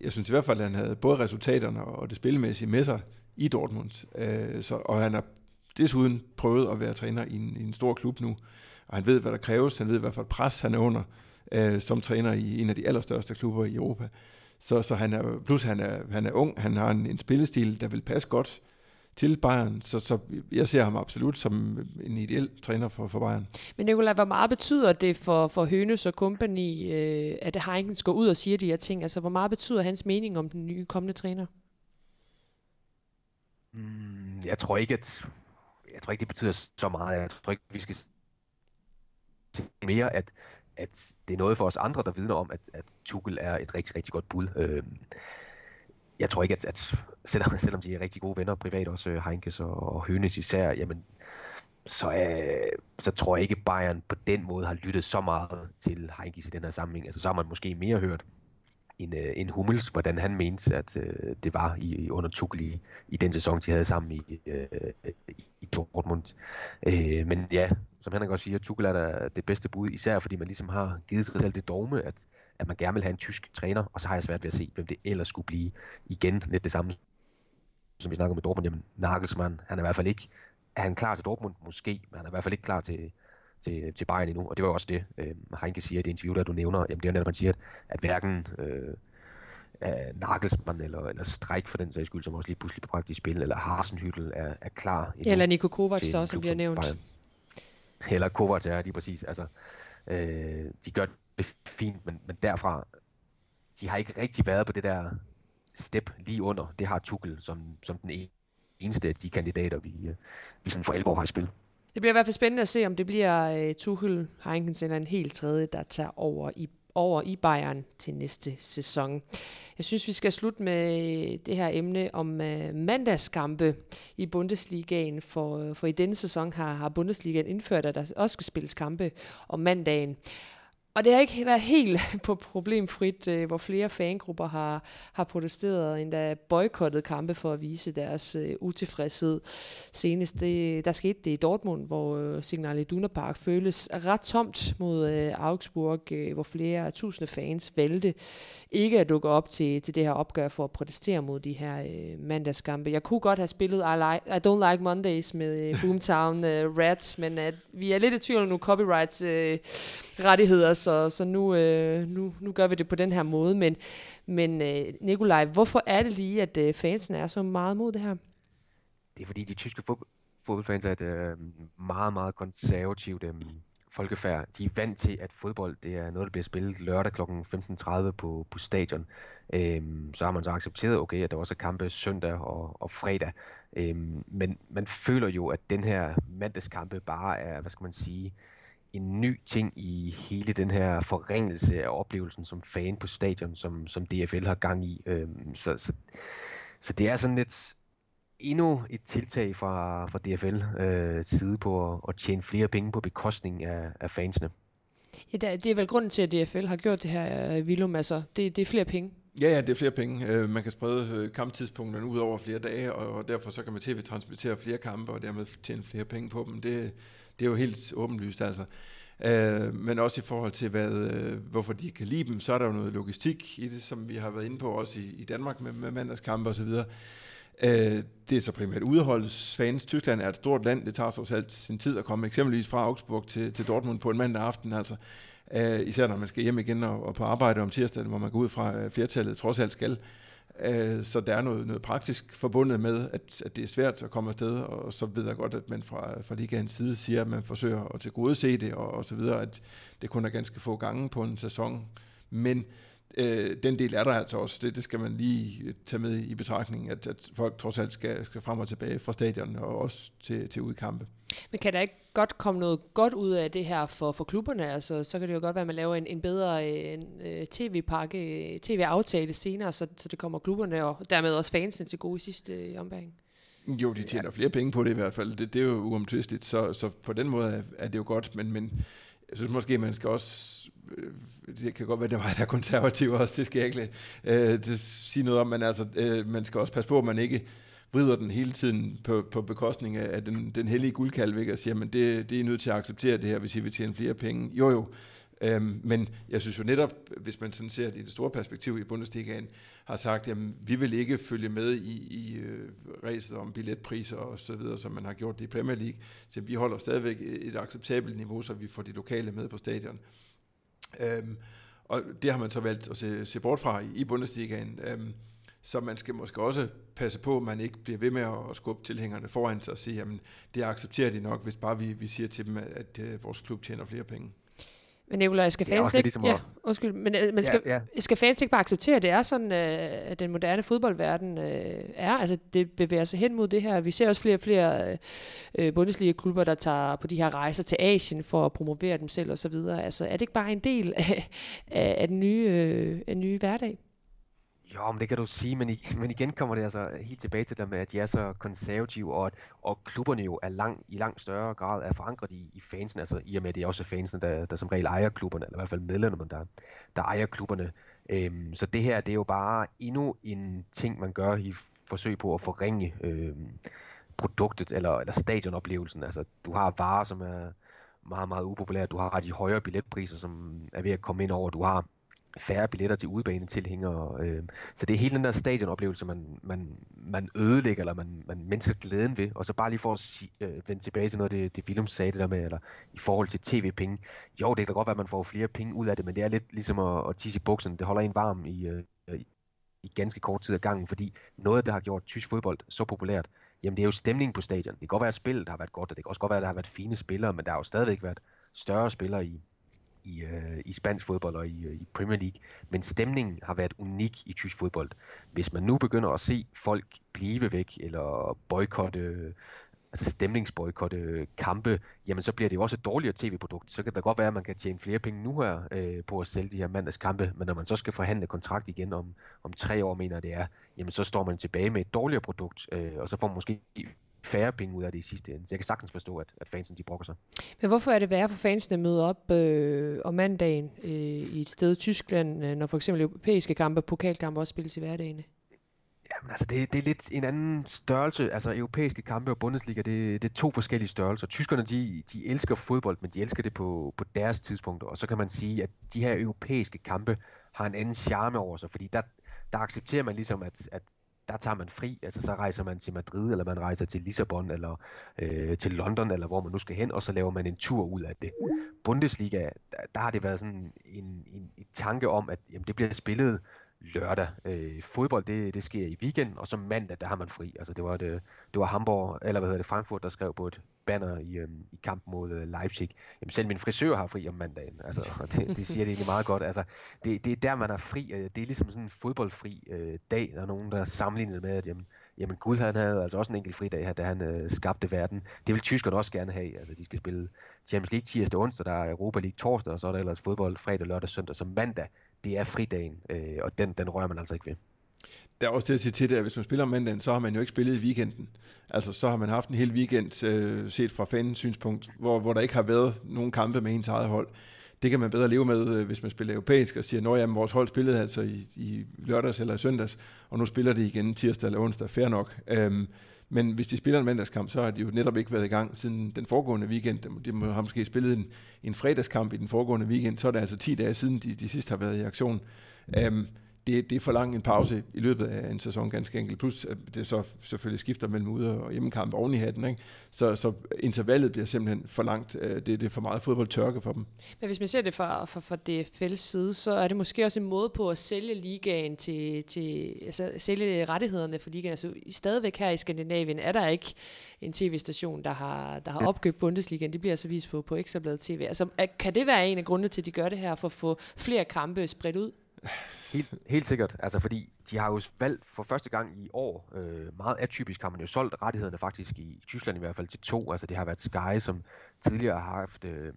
Jeg synes i hvert fald, at han havde både resultaterne og det spilmæssige med sig i Dortmund. Øh, så, og han har desuden prøvet at være træner i en, i en stor klub nu og han ved, hvad der kræves, han ved, hvad for et pres han er under, øh, som træner i en af de allerstørste klubber i Europa. Så, så han er, plus han er, han er ung, han har en, en spillestil, der vil passe godt til Bayern, så, så jeg ser ham absolut som en ideel træner for, for Bayern. Men Nicolai, hvor meget betyder det for, for Hønes og company, øh, at Heinkens går ud og siger de her ting? Altså, hvor meget betyder hans mening om den nye kommende træner? Mm, jeg tror ikke, at jeg tror ikke, det betyder så meget. Jeg tror ikke, vi skal mere, at, at det er noget for os andre, der vidner om, at, at Tuchel er et rigtig, rigtig godt bud. Øh, jeg tror ikke, at, at selvom, selvom de er rigtig gode venner privat, også øh, Heinkes og, og Hønes især, jamen, så, øh, så tror jeg ikke, Bayern på den måde har lyttet så meget til Heinkes i den her sammenhæng. Altså, så har man måske mere hørt en, øh, en Hummels, hvordan han mente, at øh, det var i, under Tuchel i, i den sæson, de havde sammen i, øh, i Dortmund. Øh, men ja, som han også siger, Tuchel er der det bedste bud, især fordi man ligesom har givet sig selv det dogme, at, at man gerne vil have en tysk træner, og så har jeg svært ved at se, hvem det ellers skulle blive. Igen lidt det samme, som vi snakker med Dortmund. Jamen, Nagelsmann, han er i hvert fald ikke, er han klar til Dortmund? Måske, men han er i hvert fald ikke klar til, til, til Bayern endnu, og det var jo også det, øh, Heinke siger i det interview, der du nævner, jamen det er netop, man siger, at hverken øh, uh, Nagelsmann eller, eller Streik for den sags skyld, som også lige pludselig på i spil, eller Harsenhyttel er, er klar. Eller Niko Kovac, så, som bliver nævnt. Bayern. Eller Kovac er lige præcis. Altså, øh, de gør det fint, men, men derfra, de har ikke rigtig været på det der step lige under. Det har Tuchel som, som den eneste af de kandidater, vi, øh, vi sådan for alvor har i spil. Det bliver i hvert fald spændende at se, om det bliver øh, Tuchel, Heinkens eller en helt tredje, der tager over i over i Bayern til næste sæson. Jeg synes, vi skal slutte med øh, det her emne om øh, mandagskampe i Bundesligaen, for, øh, for i denne sæson har, har Bundesligaen indført, at der også skal spilles kampe om mandagen. Og det har ikke været helt på problemfrit, øh, hvor flere fangrupper har, har protesteret, og endda boykottet kampe for at vise deres øh, utilfredshed. Senest det, der skete det i Dortmund, hvor øh, Signal Iduna Park føles ret tomt mod øh, Augsburg, øh, hvor flere tusinde fans valgte ikke at dukke op til, til det her opgør for at protestere mod de her øh, mandagskampe. Jeg kunne godt have spillet I, like, I Don't Like Mondays med øh, Boomtown øh, Rats, men at vi er lidt i tvivl om nu copyrights øh, rettigheder, så, så nu, øh, nu, nu gør vi det på den her måde. Men, men øh, Nikolaj, hvorfor er det lige, at øh, fansen er så meget mod det her? Det er fordi de tyske fodboldfans er et øh, meget, meget konservativt øh, folkefærd. De er vant til, at fodbold det er noget, der bliver spillet lørdag kl. 15.30 på, på stadion. Øhm, så har man så accepteret, okay, at der også er kampe søndag og, og fredag. Øhm, men man føler jo, at den her mandagskampe bare er, hvad skal man sige, en ny ting i hele den her forringelse af oplevelsen som fan på stadion, som, som DFL har gang i. Øhm, så, så, så det er sådan lidt endnu et tiltag fra, fra DFL øh, side på at, at tjene flere penge på bekostning af, af fansene. Ja, det er vel grunden til, at DFL har gjort det her, Vilum. Altså, det, det er flere penge. Ja, ja, det er flere penge. Øh, man kan sprede øh, kamptidspunkterne ud over flere dage, og derfor så kan man tv-transmittere flere kampe, og dermed tjene flere penge på dem. Det, det er jo helt åbenlyst. Altså. Øh, men også i forhold til, hvad, øh, hvorfor de kan lide dem, så er der jo noget logistik i det, som vi har været inde på også i, i Danmark med, med mandagskampe osv. Øh, det er så primært udholdsfans. Tyskland er et stort land, det tager trods alt sin tid at komme eksempelvis fra Augsburg til, til Dortmund på en mandag aften. Altså. Øh, især når man skal hjem igen og, og på arbejde om tirsdagen, hvor man går ud fra, at flertallet trods alt skal. Øh, Øh, så der er noget, noget praktisk forbundet med, at, at det er svært at komme afsted, og så ved jeg godt, at man fra, fra ligaens side siger, at man forsøger at tilgodese det, og, og så videre, at det kun er ganske få gange på en sæson. Men øh, den del er der altså også. Det, det skal man lige tage med i betragtning, at, at folk trods alt skal, skal frem og tilbage fra stadion og også til, til udkampe. Men kan der ikke godt komme noget godt ud af det her for, for klubberne? Altså, så kan det jo godt være, at man laver en, en bedre en, øh, tv-pakke, tv-aftale senere, så, så det kommer klubberne og dermed også fansene til gode i sidste øh, ombæring. Jo, de tjener flere penge på det i hvert fald. Det, det er jo uomtvisteligt, så, så på den måde er, er det jo godt, men, men jeg synes måske, man skal også øh, det kan godt være, det var der er konservativ også, det skal jeg ikke øh, det sige noget om, men altså, øh, man skal også passe på, at man ikke vrider den hele tiden på, på bekostning af, den, den hellige guldkalv, ikke? og siger, men det, det er nødt til at acceptere det her, hvis I vil tjene flere penge. Jo jo, øhm, men jeg synes jo netop, hvis man sådan ser det i det store perspektiv i Bundesligaen, har sagt, at vi vil ikke følge med i, i øh, ræset om billetpriser og så videre, som man har gjort det i Premier League. Så vi holder stadigvæk et acceptabelt niveau, så vi får de lokale med på stadion. Øhm, og det har man så valgt at se, se bort fra i, i Bundesligaen. Øhm, så man skal måske også passe på, at man ikke bliver ved med at skubbe tilhængerne foran sig og sige, jamen det accepterer de nok, hvis bare vi, vi siger til dem, at, at øh, vores klub tjener flere penge. Men Nicolaj, skal fans ikke... Ligesom ja, undskyld, men, øh, men skal, ja, ja. skal fans ikke bare acceptere, at det er sådan, øh, at den moderne fodboldverden er? Altså, det bevæger sig hen mod det her. Vi ser også flere og flere Bundesliga-klubber, der tager på de her rejser til Asien for at promovere dem selv osv. Altså, er det ikke bare en del af, af, den nye, af den nye hverdag? Jo, men det kan du sige, men, i, men igen kommer det altså helt tilbage til det med, at de er så konservative, og, at, og klubberne jo er lang, i langt større grad er forankret i, i fansen, altså i og med, at det er også fansen, der, der som regel ejer klubberne, eller i hvert fald medlemmerne, der, der ejer klubberne. Øhm, så det her, det er jo bare endnu en ting, man gør i forsøg på at forringe øhm, produktet, eller, eller stadionoplevelsen. Altså, du har varer, som er meget, meget upopulære. Du har de højere billetpriser, som er ved at komme ind over. Du har færre billetter til udebanetilhængere. Øh, så det er hele den der stadionoplevelse, man, man, man ødelægger, eller man, man mennesker glæden ved. Og så bare lige for at si, øh, vende tilbage til noget, det, det Willem sagde det der med, eller i forhold til tv-penge. Jo, det kan godt være, at man får flere penge ud af det, men det er lidt ligesom at, at tisse i bukserne. Det holder en varm i, øh, øh i ganske kort tid ad gangen, fordi noget, der har gjort tysk fodbold så populært, jamen det er jo stemningen på stadion. Det kan godt være, at spillet har været godt, og det kan også godt være, at der har været fine spillere, men der har jo stadigvæk været større spillere i, i, øh, i spansk fodbold og i, øh, i Premier League, men stemningen har været unik i tysk fodbold. Hvis man nu begynder at se folk blive væk, eller boykotte, altså stemningsboykotte kampe, jamen så bliver det jo også et dårligere tv-produkt. Så kan det godt være, at man kan tjene flere penge nu her øh, på at sælge de her mandagskampe, men når man så skal forhandle kontrakt igen om, om tre år, mener det er, jamen så står man tilbage med et dårligere produkt, øh, og så får man måske færre penge ud af det i sidste ende. Så jeg kan sagtens forstå, at, at fansen de brokker sig. Men hvorfor er det værre for fansene at møde op øh, om mandagen øh, i et sted i Tyskland, øh, når for eksempel europæiske kampe pokalkampe også spilles i hverdagene? Jamen altså, det, det er lidt en anden størrelse. Altså, europæiske kampe og Bundesliga, det, det er to forskellige størrelser. Tyskerne, de, de elsker fodbold, men de elsker det på, på deres tidspunkter. Og så kan man sige, at de her europæiske kampe har en anden charme over sig, fordi der, der accepterer man ligesom, at, at der tager man fri, altså så rejser man til Madrid, eller man rejser til Lissabon, eller øh, til London, eller hvor man nu skal hen, og så laver man en tur ud af det. Bundesliga, der, der har det været sådan en, en, en tanke om, at jamen, det bliver spillet lørdag. Øh, fodbold, det, det sker i weekend, og så mandag, der har man fri. Altså det var, det, det var Hamburg, eller hvad hedder det, Frankfurt, der skrev på et banner i, øhm, i kamp mod øh, Leipzig. Jamen selv min frisør har fri om mandagen. Altså, og det, det siger det egentlig meget godt. Altså, det, det er der, man er fri. Øh, det er ligesom sådan en fodboldfri øh, dag. Der er nogen, der sammenligner med, at jamen, jamen Gud han havde altså også en enkelt fridag her, da han øh, skabte verden. Det vil tyskerne også gerne have. Altså, de skal spille Champions League tirsdag onsdag, der er Europa League torsdag, og så er der ellers fodbold fredag, lørdag, søndag. Så mandag, det er fridagen, øh, og den, den rører man altså ikke ved. Der er også det at sige til det, at hvis man spiller om mandagen, så har man jo ikke spillet i weekenden. Altså så har man haft en hel weekend øh, set fra fanens synspunkt, hvor, hvor der ikke har været nogen kampe med ens eget hold. Det kan man bedre leve med, øh, hvis man spiller europæisk og siger, at vores hold spillede altså i, i lørdags eller i søndags, og nu spiller de igen tirsdag eller onsdag, fair nok. Øhm, Men hvis de spiller en mandagskamp, så har de jo netop ikke været i gang siden den foregående weekend. De har måske spillet en, en fredagskamp i den foregående weekend, så er det altså 10 dage siden, de, de sidst har været i aktion. Øhm, det, det er for lang en pause i løbet af en sæson, ganske enkelt. Plus, at det så selvfølgelig skifter mellem ude- og hjemmekamp oven i hatten. Ikke? Så, så intervallet bliver simpelthen for langt. Øh, det, det er for meget fodboldtørke for dem. Men hvis man ser det fra, fra, fra DFL's side, så er det måske også en måde på at sælge ligaen til, til altså sælge rettighederne for ligaen. Altså, stadigvæk her i Skandinavien er der ikke en tv-station, der har, der har opkøbt Bundesligaen. Det bliver altså vist på, på Ekstrabladet TV. Altså, kan det være en af grundene til, at de gør det her, for at få flere kampe spredt ud? Helt, helt sikkert, altså fordi de har jo valgt for første gang i år, øh, meget atypisk har man jo solgt rettighederne faktisk i, i Tyskland i hvert fald til to, altså det har været Sky, som tidligere har haft øh,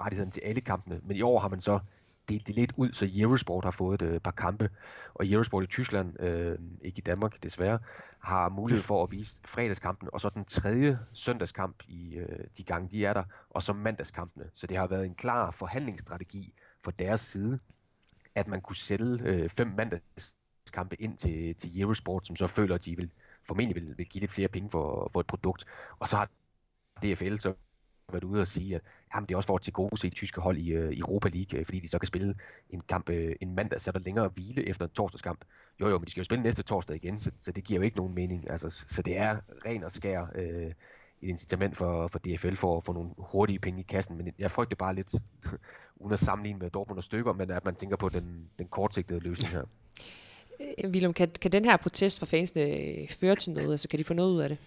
rettighederne til alle kampene, men i år har man så delt det lidt ud, så Eurosport har fået øh, et øh, par kampe, og Eurosport i Tyskland, øh, ikke i Danmark desværre, har mulighed for at vise fredagskampen, og så den tredje søndagskamp i øh, de gange de er der, og så mandagskampene, så det har været en klar forhandlingsstrategi for deres side, at man kunne sælge øh, fem mandagskampe ind til, til Eurosport, som så føler, at de vil, formentlig vil, vil give lidt flere penge for, for et produkt. Og så har DFL så været ude og sige, at jamen, det er også for at til gode se tyske hold i øh, Europa League, øh, fordi de så kan spille en kamp øh, en mandag, så er der længere hvile efter en torsdagskamp. Jo jo, men de skal jo spille næste torsdag igen, så, så det giver jo ikke nogen mening. Altså, så det er ren og skær øh, et incitament for, for DFL for at få nogle hurtige penge i kassen, men jeg frygter bare lidt, uden at sammenligne med Dortmund og stykker, men at man tænker på den, den kortsigtede løsning her. Øh, Willem, kan, kan den her protest fra fansene øh, føre til noget? Altså, kan de få noget ud af det?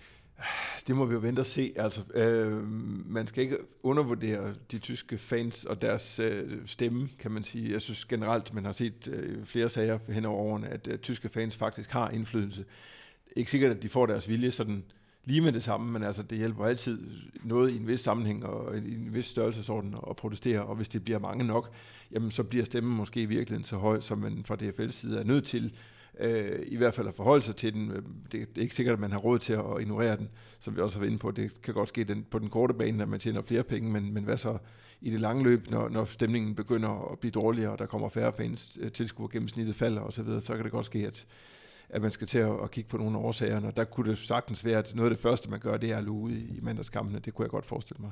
Det må vi jo vente og se. Altså, øh, man skal ikke undervurdere de tyske fans og deres øh, stemme, kan man sige. Jeg synes generelt, man har set øh, flere sager hen over årene, at øh, tyske fans faktisk har indflydelse. Ikke sikkert, at de får deres vilje sådan lige med det samme, men altså, det hjælper altid noget i en vis sammenhæng og i en vis størrelsesorden at protestere, og hvis det bliver mange nok, jamen så bliver stemmen måske i virkeligheden så høj, som man fra DFL's side er nødt til øh, i hvert fald at forholde sig til den. Øh, det, det er ikke sikkert, at man har råd til at ignorere den, som vi også har været inde på. Det kan godt ske den, på den korte bane, at man tjener flere penge, men, men hvad så i det lange løb, når, når stemningen begynder at blive dårligere, og der kommer færre fans, øh, tilskuer gennemsnittet falder osv., så, så kan det godt ske, at, at man skal til at, at kigge på nogle årsager, og der kunne det sagtens være, at noget af det første, man gør, det er at luge i, i mandagskampene. Det kunne jeg godt forestille mig.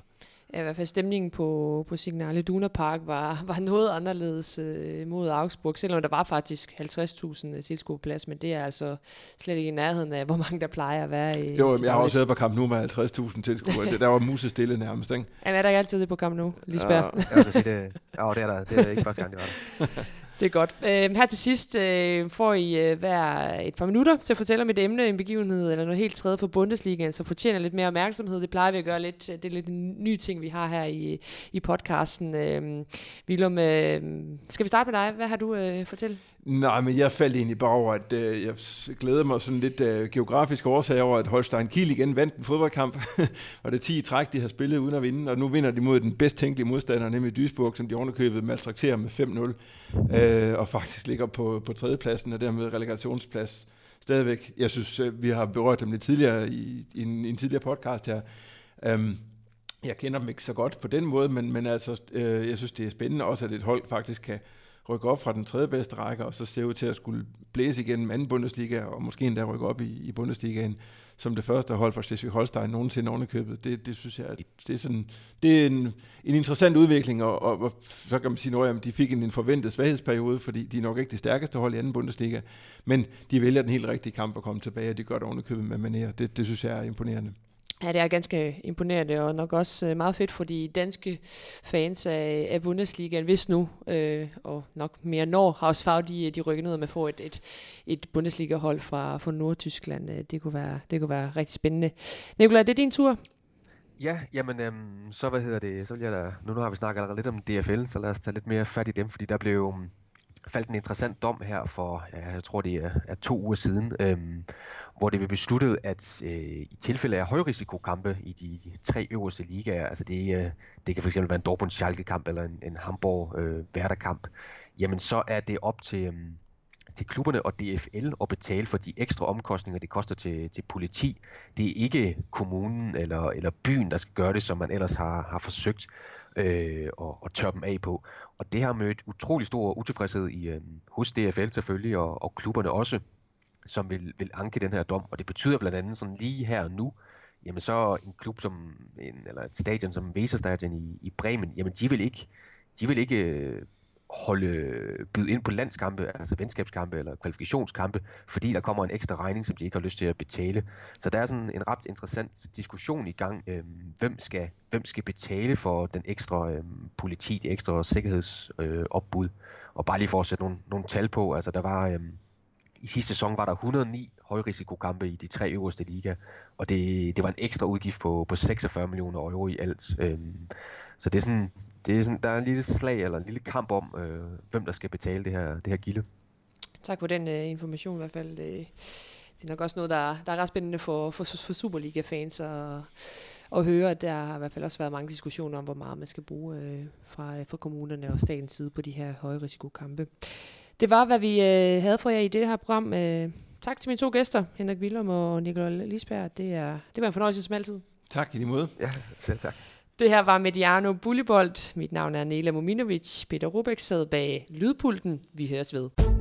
Ja, i hvert fald stemningen på, på Signale Duna Park var, var noget anderledes øh, mod Augsburg, selvom der var faktisk 50.000 tilskuerplads, men det er altså slet ikke i nærheden af, hvor mange der plejer at være i Jo, jeg har også været på kamp nu med 50.000 tilskuere. det, der var muse stille nærmest, ikke? Jamen, er der ikke altid det på kamp nu, Lisbeth? Ja, jeg vil sige, det, ja, det er der. Det er ikke første gang, det var der. Det er godt. Øh, her til sidst øh, får I øh, hver et par minutter til at fortælle om et emne, en begivenhed eller noget helt tredje på Bundesligaen, så fortjener lidt mere opmærksomhed. Det plejer vi at gøre lidt. Øh, det er lidt en ny ting, vi har her i, i podcasten. Øh, Willum, øh, skal vi starte med dig? Hvad har du øh, fortælle? Nej, men jeg faldt egentlig bare over, at øh, jeg glæder mig sådan lidt øh, geografisk årsag over, at Holstein Kiel igen vandt en fodboldkamp. og det er 10 i træk, de har spillet uden at vinde, og nu vinder de mod den bedst tænkelige modstander, nemlig Duisburg, som de ovenikøbet maltrakterer med 5-0, øh, og faktisk ligger på, på tredjepladsen, og dermed relegationsplads stadigvæk. Jeg synes, øh, vi har berørt dem lidt tidligere i, i, en, i en tidligere podcast her. Um, jeg kender dem ikke så godt på den måde, men, men altså, øh, jeg synes, det er spændende også, at et hold faktisk kan rykke op fra den tredje bedste række, og så ser ud til at skulle blæse igennem anden Bundesliga, og måske endda rykke op i, i Bundesligaen som det første hold for Schleswig-Holstein nogensinde ovenikøbet. Det, det synes jeg, det er, sådan, det er en, en interessant udvikling, og, og, og så kan man sige, at de fik en, en forventet svaghedsperiode, fordi de er nok ikke det stærkeste hold i anden Bundesliga, men de vælger den helt rigtige kamp at komme tilbage, og de gør det ovenikøbet med manér. Det, det synes jeg er imponerende. Ja, det er ganske imponerende, og nok også øh, meget fedt for de danske fans af, af Bundesligaen, hvis nu, øh, og nok mere når, Hausfag, de, de rykker ned med at få et, et, et Bundesliga-hold fra, fra Nordtyskland. Øh, det kunne, være, det kunne være rigtig spændende. Nikolaj, det er din tur. Ja, jamen, øhm, så hvad hedder det, så vil jeg da, nu, nu har vi snakket allerede lidt om DFL, så lad os tage lidt mere fat i dem, fordi der blev øhm, faldt en interessant dom her for, ja, jeg tror det er, er to uger siden, øhm, hvor det blev besluttet, at øh, i tilfælde af højrisikokampe i de, tre øverste ligaer, altså det, øh, det kan fx være en Dortmund Schalke kamp eller en, en Hamburg øh, Werder kamp, jamen så er det op til, øh, til klubberne og DFL at betale for de ekstra omkostninger, det koster til, til politi. Det er ikke kommunen eller, eller byen, der skal gøre det, som man ellers har, har forsøgt øh, og, og tør dem af på. Og det har mødt utrolig stor utilfredshed i, øh, hos DFL selvfølgelig, og, og klubberne også. som vil, vil anke den her dom, og det betyder blandt andet sådan lige her og nu, jamen så en klub som, en, eller et stadion som Weserstadion i, i Bremen, jamen de vil ikke, de vil ikke øh, holde, byde ind på landskampe, altså venskabskampe eller kvalifikationskampe, fordi der kommer en ekstra regning, som de ikke har lyst til at betale. Så der er sådan en ret interessant diskussion i gang. Øh, hvem, skal, hvem skal betale for den ekstra øh, politi, de ekstra sikkerhedsopbud? Øh, og bare lige for at sætte nogle, nogle tal på, altså der var... Øh, i sidste sæson var der 109 højrisikokampe i de tre øverste liga, og det, det var en ekstra udgift på, på 46 millioner euro i alt. Øhm, så det er sådan, det er sådan, der er en lille slag eller en lille kamp om, øh, hvem der skal betale det her, det her gilde. Tak for den uh, information i hvert fald. Det, det er nok også noget, der, der er ret spændende for, for, for Superliga-fans at, at høre, at der har i hvert fald også været mange diskussioner om, hvor meget man skal bruge øh, fra, fra kommunerne og statens side på de her høje risikokampe. Det var, hvad vi øh, havde for jer i det her program. Øh, tak til mine to gæster, Henrik Willum og Nikolaj Lisberg. Det, er, det var en fornøjelse som altid. Tak i lige måde. Ja, selv tak. Det her var Mediano Bullibold. Mit navn er Nela Mominovic. Peter Rubek sad bag lydpulten. Vi høres ved.